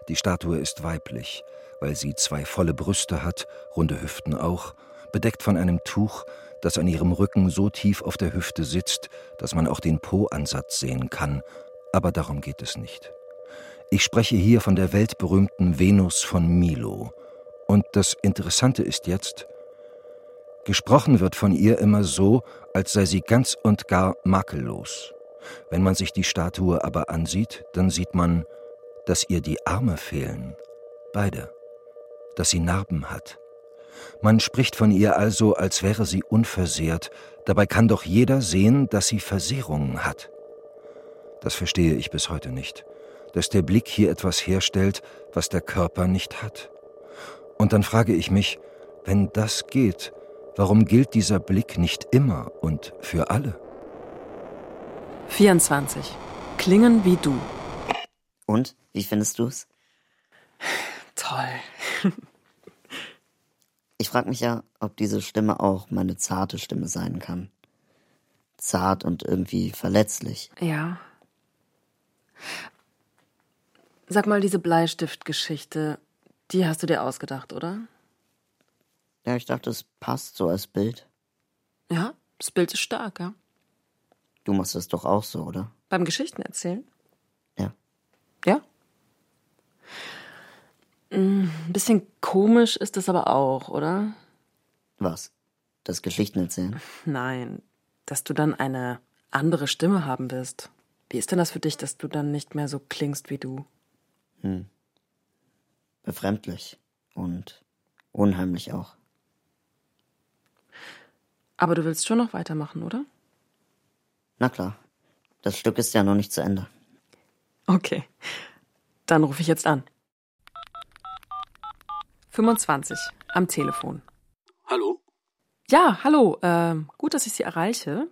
Die Statue ist weiblich, weil sie zwei volle Brüste hat, runde Hüften auch, bedeckt von einem Tuch, das an ihrem Rücken so tief auf der Hüfte sitzt, dass man auch den Po-Ansatz sehen kann, aber darum geht es nicht. Ich spreche hier von der weltberühmten Venus von Milo. Und das Interessante ist jetzt, gesprochen wird von ihr immer so, als sei sie ganz und gar makellos. Wenn man sich die Statue aber ansieht, dann sieht man, dass ihr die Arme fehlen. Beide. Dass sie Narben hat. Man spricht von ihr also, als wäre sie unversehrt, dabei kann doch jeder sehen, dass sie Versehrungen hat. Das verstehe ich bis heute nicht. Dass der Blick hier etwas herstellt, was der Körper nicht hat. Und dann frage ich mich, wenn das geht, warum gilt dieser Blick nicht immer und für alle? 24. Klingen wie du. Und, wie findest du's? Toll. ich frage mich ja, ob diese Stimme auch meine zarte Stimme sein kann. Zart und irgendwie verletzlich. Ja. Sag mal, diese Bleistiftgeschichte, die hast du dir ausgedacht, oder? Ja, ich dachte, es passt so als Bild. Ja, das Bild ist stark, ja. Du machst es doch auch so, oder? Beim Geschichten erzählen? Ja. Ja? Ein mm, bisschen komisch ist das aber auch, oder? Was? Das Geschichten erzählen? Nein, dass du dann eine andere Stimme haben wirst. Wie ist denn das für dich, dass du dann nicht mehr so klingst wie du? Hm. Befremdlich und unheimlich auch. Aber du willst schon noch weitermachen, oder? Na klar. Das Stück ist ja noch nicht zu Ende. Okay. Dann rufe ich jetzt an. 25 am Telefon. Hallo? Ja, hallo. Äh, gut, dass ich Sie erreiche.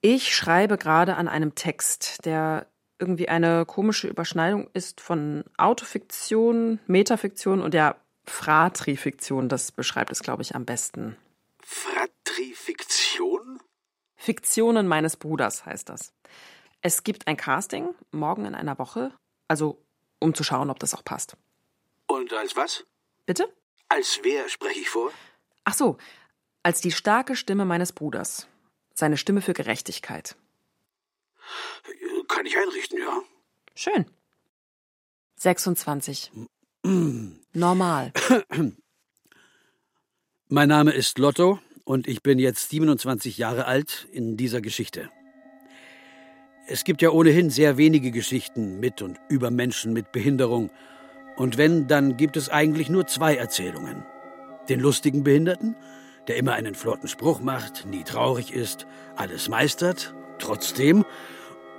Ich schreibe gerade an einem Text, der irgendwie eine komische Überschneidung ist von Autofiktion, Metafiktion und der Fratrifiktion. Das beschreibt es, glaube ich, am besten. Fratrifiktion? Fiktionen meines Bruders heißt das. Es gibt ein Casting morgen in einer Woche, also um zu schauen, ob das auch passt. Und als was? Bitte? Als wer spreche ich vor? Ach so, als die starke Stimme meines Bruders. Seine Stimme für Gerechtigkeit. Kann ich einrichten, ja. Schön. 26. Normal. Mein Name ist Lotto und ich bin jetzt 27 Jahre alt in dieser Geschichte. Es gibt ja ohnehin sehr wenige Geschichten mit und über Menschen mit Behinderung. Und wenn, dann gibt es eigentlich nur zwei Erzählungen. Den lustigen Behinderten, der immer einen flotten Spruch macht, nie traurig ist, alles meistert, trotzdem,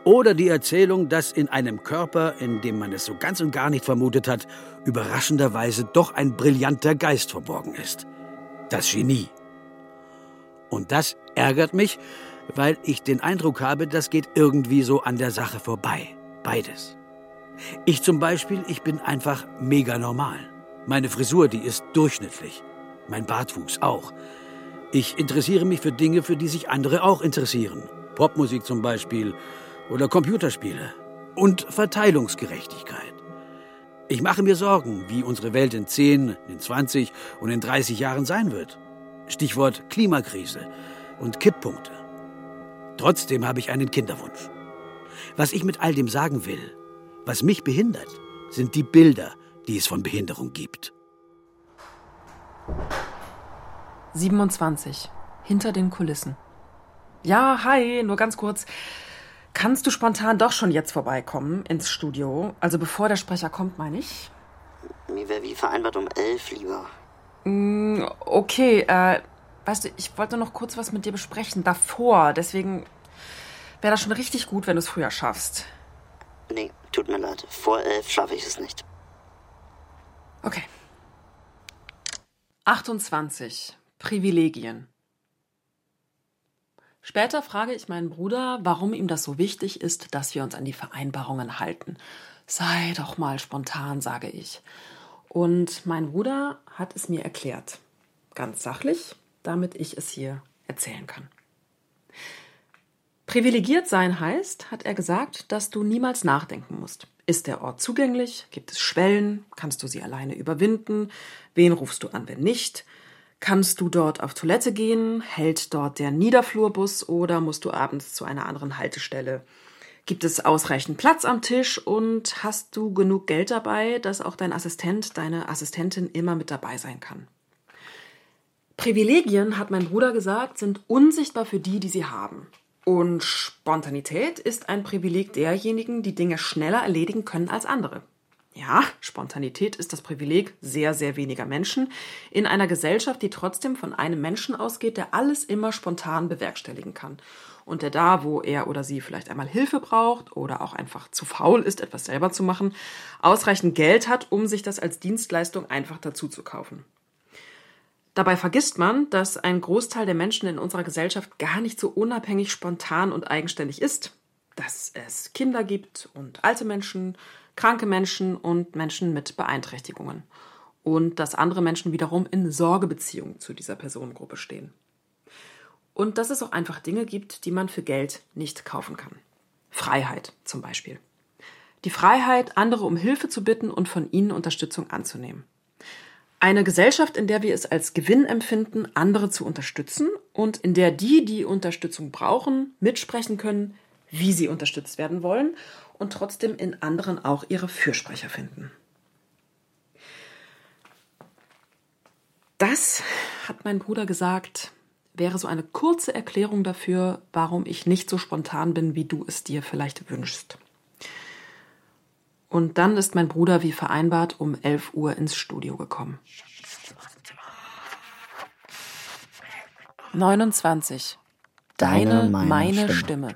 oder die Erzählung, dass in einem Körper, in dem man es so ganz und gar nicht vermutet hat, überraschenderweise doch ein brillanter Geist verborgen ist. Das Genie. Und das ärgert mich, weil ich den Eindruck habe, das geht irgendwie so an der Sache vorbei. Beides. Ich zum Beispiel, ich bin einfach mega normal. Meine Frisur, die ist durchschnittlich. Mein Bartwuchs auch. Ich interessiere mich für Dinge, für die sich andere auch interessieren. Popmusik zum Beispiel oder Computerspiele und Verteilungsgerechtigkeit. Ich mache mir Sorgen, wie unsere Welt in 10, in 20 und in 30 Jahren sein wird. Stichwort Klimakrise und Kipppunkte. Trotzdem habe ich einen Kinderwunsch. Was ich mit all dem sagen will, was mich behindert, sind die Bilder, die es von Behinderung gibt. 27. Hinter den Kulissen. Ja, hi, nur ganz kurz. Kannst du spontan doch schon jetzt vorbeikommen ins Studio? Also bevor der Sprecher kommt, meine ich? Mir wäre wie vereinbart um elf lieber. Mm, okay, äh, weißt du, ich wollte noch kurz was mit dir besprechen davor. Deswegen wäre das schon richtig gut, wenn du es früher schaffst. Nee, tut mir leid. Vor elf schaffe ich es nicht. Okay. 28. Privilegien. Später frage ich meinen Bruder, warum ihm das so wichtig ist, dass wir uns an die Vereinbarungen halten. Sei doch mal spontan, sage ich. Und mein Bruder hat es mir erklärt. Ganz sachlich, damit ich es hier erzählen kann. Privilegiert sein heißt, hat er gesagt, dass du niemals nachdenken musst. Ist der Ort zugänglich? Gibt es Schwellen? Kannst du sie alleine überwinden? Wen rufst du an, wenn nicht? Kannst du dort auf Toilette gehen? Hält dort der Niederflurbus oder musst du abends zu einer anderen Haltestelle? Gibt es ausreichend Platz am Tisch und hast du genug Geld dabei, dass auch dein Assistent, deine Assistentin immer mit dabei sein kann? Privilegien, hat mein Bruder gesagt, sind unsichtbar für die, die sie haben. Und Spontanität ist ein Privileg derjenigen, die Dinge schneller erledigen können als andere. Ja, Spontanität ist das Privileg sehr, sehr weniger Menschen in einer Gesellschaft, die trotzdem von einem Menschen ausgeht, der alles immer spontan bewerkstelligen kann. Und der da, wo er oder sie vielleicht einmal Hilfe braucht oder auch einfach zu faul ist, etwas selber zu machen, ausreichend Geld hat, um sich das als Dienstleistung einfach dazu zu kaufen. Dabei vergisst man, dass ein Großteil der Menschen in unserer Gesellschaft gar nicht so unabhängig, spontan und eigenständig ist. Dass es Kinder gibt und alte Menschen, kranke Menschen und Menschen mit Beeinträchtigungen. Und dass andere Menschen wiederum in Sorgebeziehungen zu dieser Personengruppe stehen. Und dass es auch einfach Dinge gibt, die man für Geld nicht kaufen kann. Freiheit zum Beispiel. Die Freiheit, andere um Hilfe zu bitten und von ihnen Unterstützung anzunehmen. Eine Gesellschaft, in der wir es als Gewinn empfinden, andere zu unterstützen und in der die, die Unterstützung brauchen, mitsprechen können, wie sie unterstützt werden wollen und trotzdem in anderen auch ihre Fürsprecher finden. Das, hat mein Bruder gesagt, wäre so eine kurze Erklärung dafür, warum ich nicht so spontan bin, wie du es dir vielleicht wünschst. Und dann ist mein Bruder wie vereinbart um 11 Uhr ins Studio gekommen. 29. Deine, meine, meine Stimme. Stimme.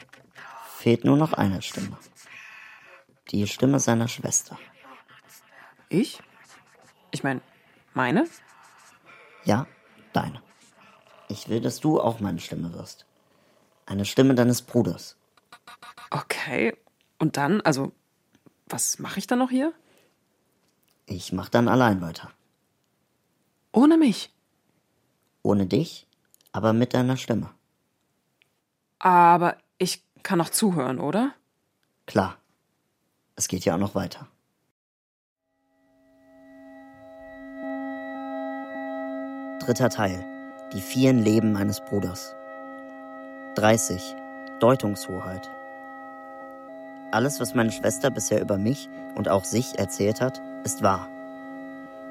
Fehlt nur noch eine Stimme. Die Stimme seiner Schwester. Ich? Ich meine, meine? Ja, deine. Ich will, dass du auch meine Stimme wirst. Eine Stimme deines Bruders. Okay. Und dann, also, was mache ich dann noch hier? Ich mach dann allein weiter. Ohne mich? Ohne dich, aber mit deiner Stimme. Aber ich kann noch zuhören, oder? Klar. Es geht ja auch noch weiter. Dritter Teil. Die vielen Leben meines Bruders. 30. Deutungshoheit. Alles, was meine Schwester bisher über mich und auch sich erzählt hat, ist wahr.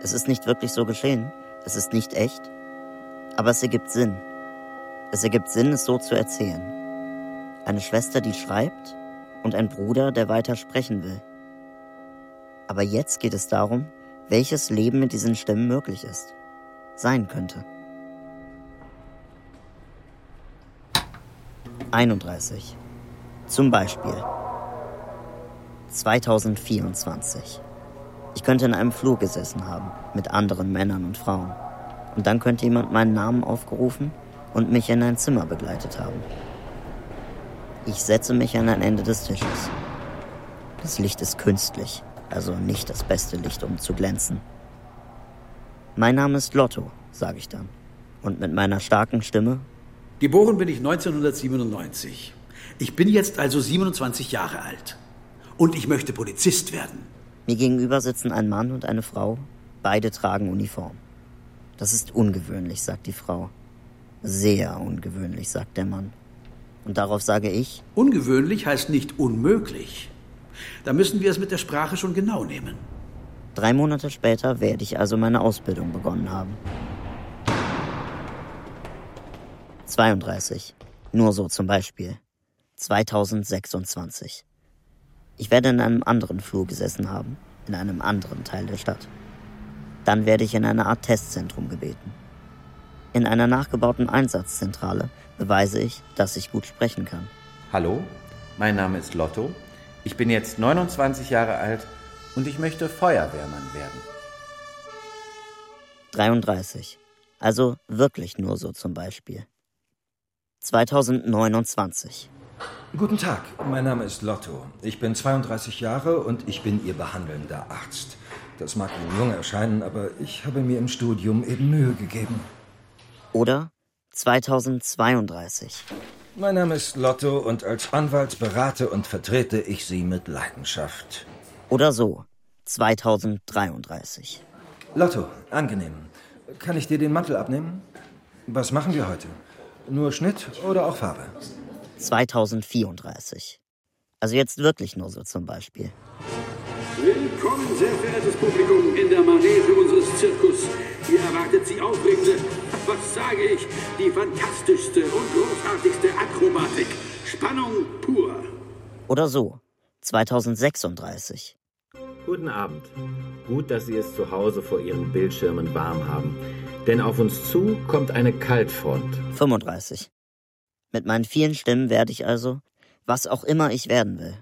Es ist nicht wirklich so geschehen, es ist nicht echt, aber es ergibt Sinn. Es ergibt Sinn, es so zu erzählen. Eine Schwester, die schreibt und ein Bruder, der weiter sprechen will. Aber jetzt geht es darum, welches Leben mit diesen Stimmen möglich ist, sein könnte. 31. Zum Beispiel 2024. Ich könnte in einem Flur gesessen haben, mit anderen Männern und Frauen. Und dann könnte jemand meinen Namen aufgerufen und mich in ein Zimmer begleitet haben. Ich setze mich an ein Ende des Tisches. Das Licht ist künstlich, also nicht das beste Licht, um zu glänzen. Mein Name ist Lotto, sage ich dann. Und mit meiner starken Stimme Geboren bin ich 1997. Ich bin jetzt also 27 Jahre alt. Und ich möchte Polizist werden. Mir gegenüber sitzen ein Mann und eine Frau. Beide tragen Uniform. Das ist ungewöhnlich, sagt die Frau. Sehr ungewöhnlich, sagt der Mann. Und darauf sage ich. Ungewöhnlich heißt nicht unmöglich. Da müssen wir es mit der Sprache schon genau nehmen. Drei Monate später werde ich also meine Ausbildung begonnen haben. 32. Nur so zum Beispiel. 2026. Ich werde in einem anderen Flur gesessen haben, in einem anderen Teil der Stadt. Dann werde ich in eine Art Testzentrum gebeten. In einer nachgebauten Einsatzzentrale beweise ich, dass ich gut sprechen kann. Hallo, mein Name ist Lotto. Ich bin jetzt 29 Jahre alt und ich möchte Feuerwehrmann werden. 33. Also wirklich nur so zum Beispiel. 2029. Guten Tag, mein Name ist Lotto. Ich bin 32 Jahre und ich bin Ihr behandelnder Arzt. Das mag Ihnen jung erscheinen, aber ich habe mir im Studium eben Mühe gegeben. Oder 2032. Mein Name ist Lotto und als Anwalt berate und vertrete ich Sie mit Leidenschaft. Oder so 2033. Lotto, angenehm. Kann ich dir den Mantel abnehmen? Was machen wir heute? Nur Schnitt oder auch Farbe? 2034. Also jetzt wirklich nur so zum Beispiel. Willkommen, sehr verehrtes Publikum, in der Manege unseres Zirkus. Hier erwartet Sie aufregende, was sage ich, die fantastischste und großartigste Akrobatik. Spannung pur. Oder so, 2036. Guten Abend. Gut, dass Sie es zu Hause vor Ihren Bildschirmen warm haben. Denn auf uns zu kommt eine Kaltfront. 35. Mit meinen vielen Stimmen werde ich also, was auch immer ich werden will.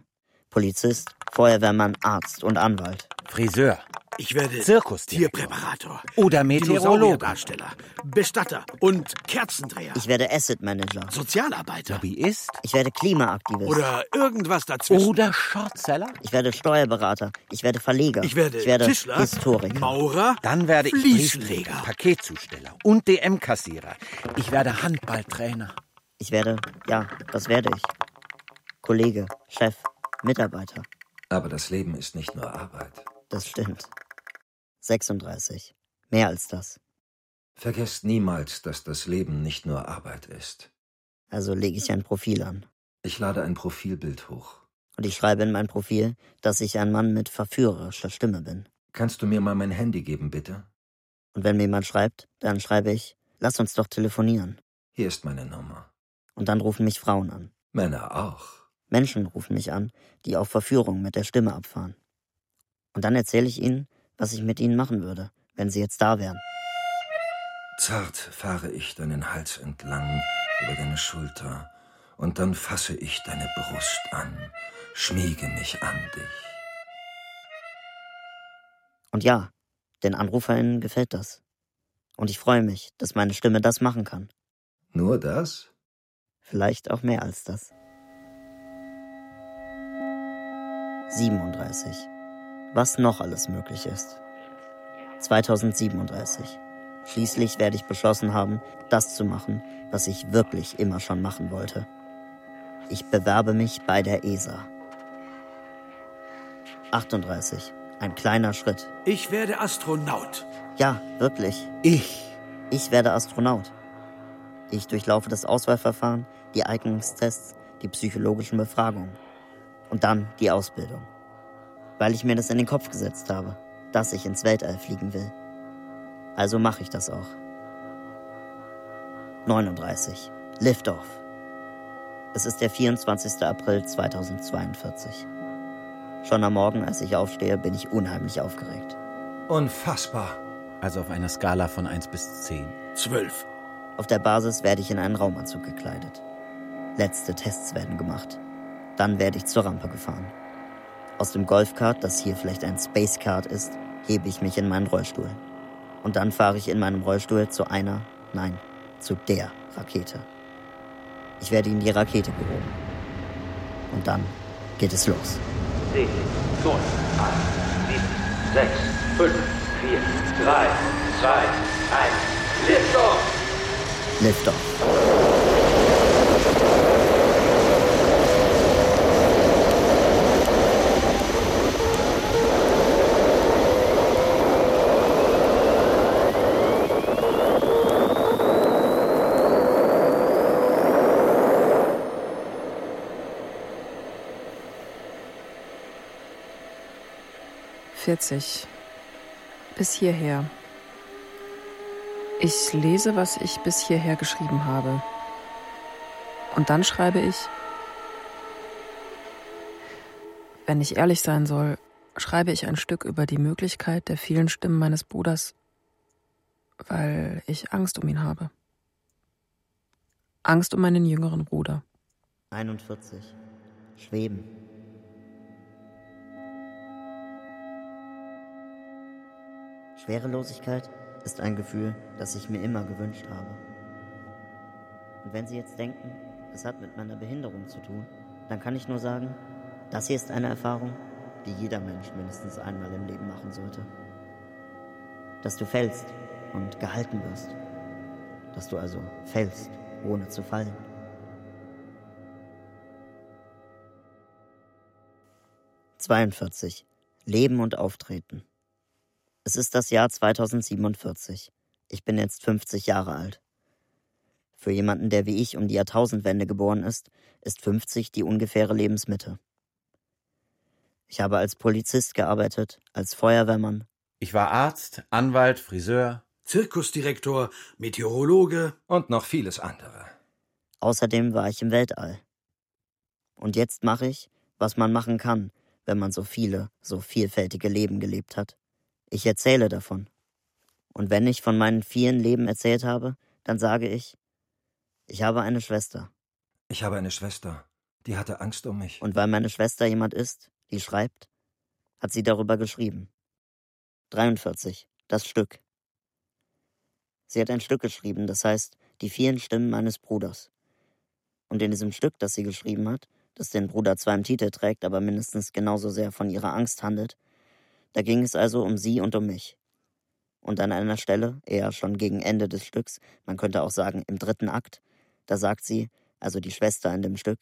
Polizist, Feuerwehrmann, Arzt und Anwalt. Friseur. Ich werde Zirkusdirektor. Tierpräparator. Oder Meteorologe. Dinosaurierdarsteller, Bestatter und Kerzendreher. Ich werde Asset Manager. Sozialarbeiter. Lobbyist. Ich werde Klimaaktivist. Oder irgendwas dazwischen. Oder Shortseller. Ich werde Steuerberater. Ich werde Verleger. Ich werde ich werde Tischler, Historiker. Maurer, Dann werde ich. Briefträger, Paketzusteller und DM-Kassierer. Ich werde Handballtrainer. Ich werde, ja, das werde ich. Kollege, Chef, Mitarbeiter. Aber das Leben ist nicht nur Arbeit. Das stimmt. 36. Mehr als das. Vergesst niemals, dass das Leben nicht nur Arbeit ist. Also lege ich ein Profil an. Ich lade ein Profilbild hoch. Und ich schreibe in mein Profil, dass ich ein Mann mit verführerischer Stimme bin. Kannst du mir mal mein Handy geben, bitte? Und wenn mir jemand schreibt, dann schreibe ich, lass uns doch telefonieren. Hier ist meine Nummer. Und dann rufen mich Frauen an. Männer auch. Menschen rufen mich an, die auf Verführung mit der Stimme abfahren. Und dann erzähle ich ihnen, was ich mit ihnen machen würde, wenn sie jetzt da wären. Zart fahre ich deinen Hals entlang über deine Schulter und dann fasse ich deine Brust an, schmiege mich an dich. Und ja, den AnruferInnen gefällt das. Und ich freue mich, dass meine Stimme das machen kann. Nur das? Vielleicht auch mehr als das. 37. Was noch alles möglich ist. 2037. Schließlich werde ich beschlossen haben, das zu machen, was ich wirklich immer schon machen wollte. Ich bewerbe mich bei der ESA. 38. Ein kleiner Schritt. Ich werde Astronaut. Ja, wirklich. Ich. Ich werde Astronaut. Ich durchlaufe das Auswahlverfahren, die Eignungstests, die psychologischen Befragungen. Und dann die Ausbildung. Weil ich mir das in den Kopf gesetzt habe, dass ich ins Weltall fliegen will. Also mache ich das auch. 39. Liftoff. Es ist der 24. April 2042. Schon am Morgen, als ich aufstehe, bin ich unheimlich aufgeregt. Unfassbar. Also auf einer Skala von 1 bis 10. 12. Auf der Basis werde ich in einen Raumanzug gekleidet. Letzte Tests werden gemacht. Dann werde ich zur Rampe gefahren. Aus dem Golfkart, das hier vielleicht ein Spacekart ist, hebe ich mich in meinen Rollstuhl. Und dann fahre ich in meinem Rollstuhl zu einer, nein, zu der Rakete. Ich werde in die Rakete gehoben. Und dann geht es los. 10, 9, 8, 7, 6, 5, 4, 3, 2, 1. Liftoff! Liftoff. Vierzig. Bis hierher. Ich lese, was ich bis hierher geschrieben habe. Und dann schreibe ich, wenn ich ehrlich sein soll, schreibe ich ein Stück über die Möglichkeit der vielen Stimmen meines Bruders, weil ich Angst um ihn habe. Angst um meinen jüngeren Bruder. 41. Schweben. Schwerelosigkeit ist ein Gefühl, das ich mir immer gewünscht habe. Und wenn Sie jetzt denken, es hat mit meiner Behinderung zu tun, dann kann ich nur sagen, das hier ist eine Erfahrung, die jeder Mensch mindestens einmal im Leben machen sollte. Dass du fällst und gehalten wirst. Dass du also fällst, ohne zu fallen. »42. Leben und Auftreten. Es ist das Jahr 2047. Ich bin jetzt 50 Jahre alt. Für jemanden, der wie ich um die Jahrtausendwende geboren ist, ist 50 die ungefähre Lebensmitte. Ich habe als Polizist gearbeitet, als Feuerwehrmann. Ich war Arzt, Anwalt, Friseur. Zirkusdirektor, Meteorologe. Und noch vieles andere. Außerdem war ich im Weltall. Und jetzt mache ich, was man machen kann, wenn man so viele, so vielfältige Leben gelebt hat. Ich erzähle davon. Und wenn ich von meinen vielen Leben erzählt habe, dann sage ich, ich habe eine Schwester. Ich habe eine Schwester. Die hatte Angst um mich. Und weil meine Schwester jemand ist, die schreibt, hat sie darüber geschrieben. 43. Das Stück. Sie hat ein Stück geschrieben, das heißt Die vielen Stimmen meines Bruders. Und in diesem Stück, das sie geschrieben hat, das den Bruder zwar im Titel trägt, aber mindestens genauso sehr von ihrer Angst handelt, da ging es also um sie und um mich. Und an einer Stelle, eher schon gegen Ende des Stücks, man könnte auch sagen im dritten Akt, da sagt sie, also die Schwester in dem Stück,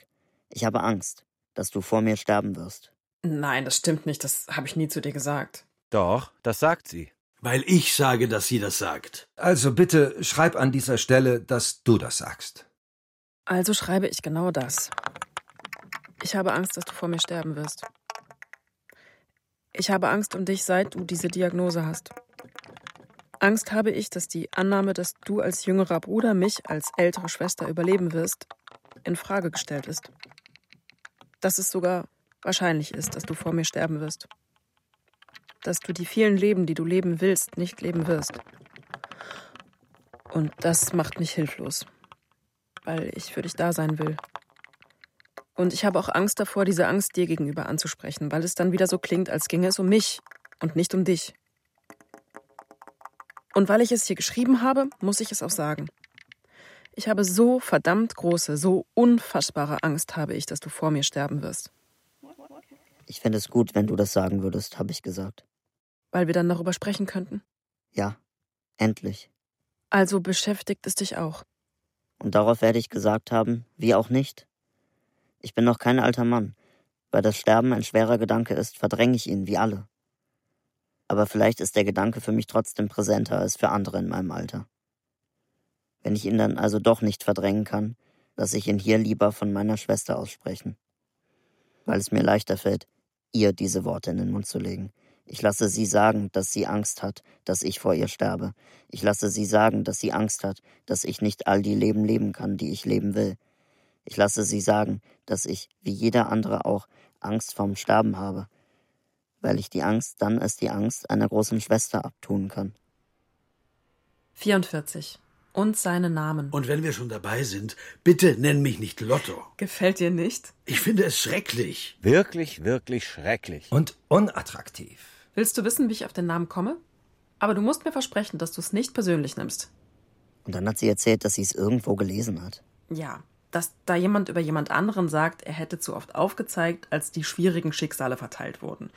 ich habe Angst, dass du vor mir sterben wirst. Nein, das stimmt nicht, das habe ich nie zu dir gesagt. Doch, das sagt sie. Weil ich sage, dass sie das sagt. Also bitte schreib an dieser Stelle, dass du das sagst. Also schreibe ich genau das. Ich habe Angst, dass du vor mir sterben wirst. Ich habe Angst um dich, seit du diese Diagnose hast. Angst habe ich, dass die Annahme, dass du als jüngerer Bruder mich als ältere Schwester überleben wirst, in Frage gestellt ist. Dass es sogar wahrscheinlich ist, dass du vor mir sterben wirst. Dass du die vielen Leben, die du leben willst, nicht leben wirst. Und das macht mich hilflos, weil ich für dich da sein will. Und ich habe auch Angst davor, diese Angst dir gegenüber anzusprechen, weil es dann wieder so klingt, als ginge es um mich und nicht um dich. Und weil ich es hier geschrieben habe, muss ich es auch sagen. Ich habe so verdammt große, so unfassbare Angst habe ich, dass du vor mir sterben wirst. Ich fände es gut, wenn du das sagen würdest, habe ich gesagt. Weil wir dann darüber sprechen könnten? Ja, endlich. Also beschäftigt es dich auch. Und darauf werde ich gesagt haben, wie auch nicht. Ich bin noch kein alter Mann. Weil das Sterben ein schwerer Gedanke ist, verdränge ich ihn wie alle. Aber vielleicht ist der Gedanke für mich trotzdem präsenter als für andere in meinem Alter. Wenn ich ihn dann also doch nicht verdrängen kann, lasse ich ihn hier lieber von meiner Schwester aussprechen. Weil es mir leichter fällt, ihr diese Worte in den Mund zu legen. Ich lasse sie sagen, dass sie Angst hat, dass ich vor ihr sterbe. Ich lasse sie sagen, dass sie Angst hat, dass ich nicht all die Leben leben kann, die ich leben will. Ich lasse sie sagen, dass ich, wie jeder andere auch, Angst vorm Sterben habe, weil ich die Angst dann als die Angst einer großen Schwester abtun kann. 44. Und seine Namen. Und wenn wir schon dabei sind, bitte nenn mich nicht Lotto. Gefällt dir nicht? Ich finde es schrecklich. Wirklich, wirklich schrecklich. Und unattraktiv. Willst du wissen, wie ich auf den Namen komme? Aber du musst mir versprechen, dass du es nicht persönlich nimmst. Und dann hat sie erzählt, dass sie es irgendwo gelesen hat. Ja, dass da jemand über jemand anderen sagt, er hätte zu oft aufgezeigt, als die schwierigen Schicksale verteilt wurden.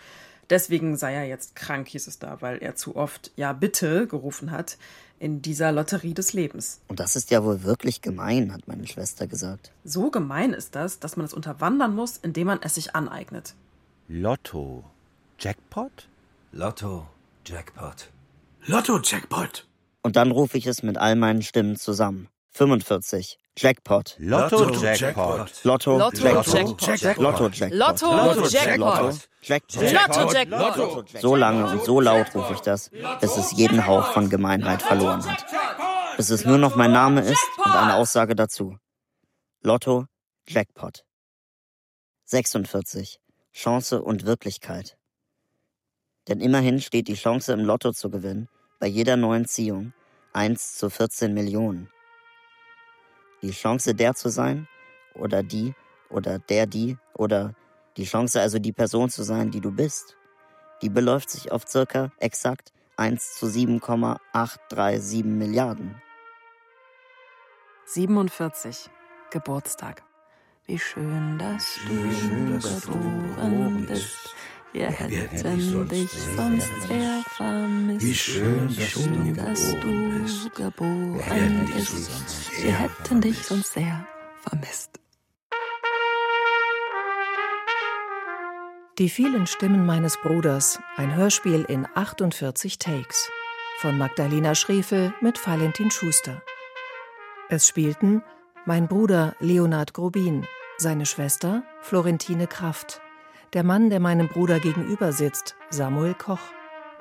Deswegen sei er jetzt krank, hieß es da, weil er zu oft Ja bitte gerufen hat in dieser Lotterie des Lebens. Und das ist ja wohl wirklich gemein, hat meine Schwester gesagt. So gemein ist das, dass man es unterwandern muss, indem man es sich aneignet. Lotto. Jackpot? Lotto. Jackpot. Lotto Jackpot. Und dann rufe ich es mit all meinen Stimmen zusammen. 45. Jackpot. Lotto, Jackpot. Lotto, Lotto, Jackpot. Jackpot. Lotto, Jackpot. Lotto, Jackpot. Jackpot. Lotto, Jackpot. So lange und so laut rufe ich das, bis es jeden Hauch von Gemeinheit verloren hat. Bis es nur noch mein Name ist und eine Aussage dazu. Lotto, Jackpot. 46. Chance und Wirklichkeit. Denn immerhin steht die Chance im Lotto zu gewinnen, bei jeder neuen Ziehung, 1 zu 14 Millionen. Die Chance der zu sein oder die oder der die oder die Chance also die Person zu sein, die du bist, die beläuft sich auf circa exakt 1 zu 7,837 Milliarden. 47. Geburtstag. Wie schön, dass du geboren bist. Wir hätten dich sonst sehr vermisst. Wie schön, dass du, dass du geboren bist. Wir hätten dich sonst sehr vermisst. Die vielen Stimmen meines Bruders, ein Hörspiel in 48 Takes von Magdalena Schrefel mit Valentin Schuster. Es spielten mein Bruder Leonard Grobin, seine Schwester Florentine Kraft, der Mann, der meinem Bruder gegenüber sitzt, Samuel Koch,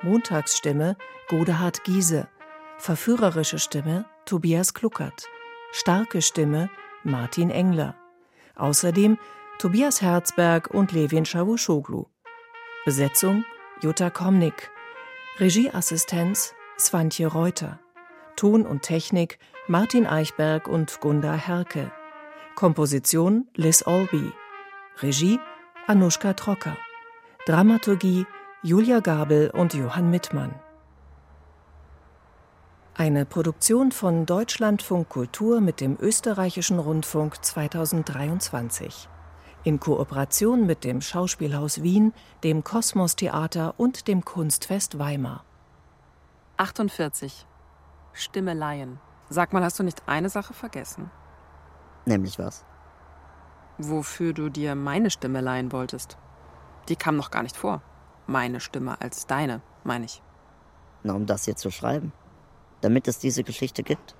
Montagsstimme Godehard Giese, verführerische Stimme Tobias Kluckert, starke Stimme Martin Engler. Außerdem Tobias Herzberg und Levin Schawuschoglu. Besetzung Jutta Komnik. Regieassistenz Swantje Reuter. Ton und Technik Martin Eichberg und Gunda Herke. Komposition Liz Olby. Regie Anushka Trocker. Dramaturgie Julia Gabel und Johann Mittmann. Eine Produktion von Deutschlandfunk Kultur mit dem Österreichischen Rundfunk 2023. In Kooperation mit dem Schauspielhaus Wien, dem Kosmos Theater und dem Kunstfest Weimar. 48. Stimmeleien. Sag mal, hast du nicht eine Sache vergessen? Nämlich was? Wofür du dir meine Stimme leihen wolltest. Die kam noch gar nicht vor. Meine Stimme als deine, meine ich. Na, um das hier zu schreiben. Damit es diese Geschichte gibt.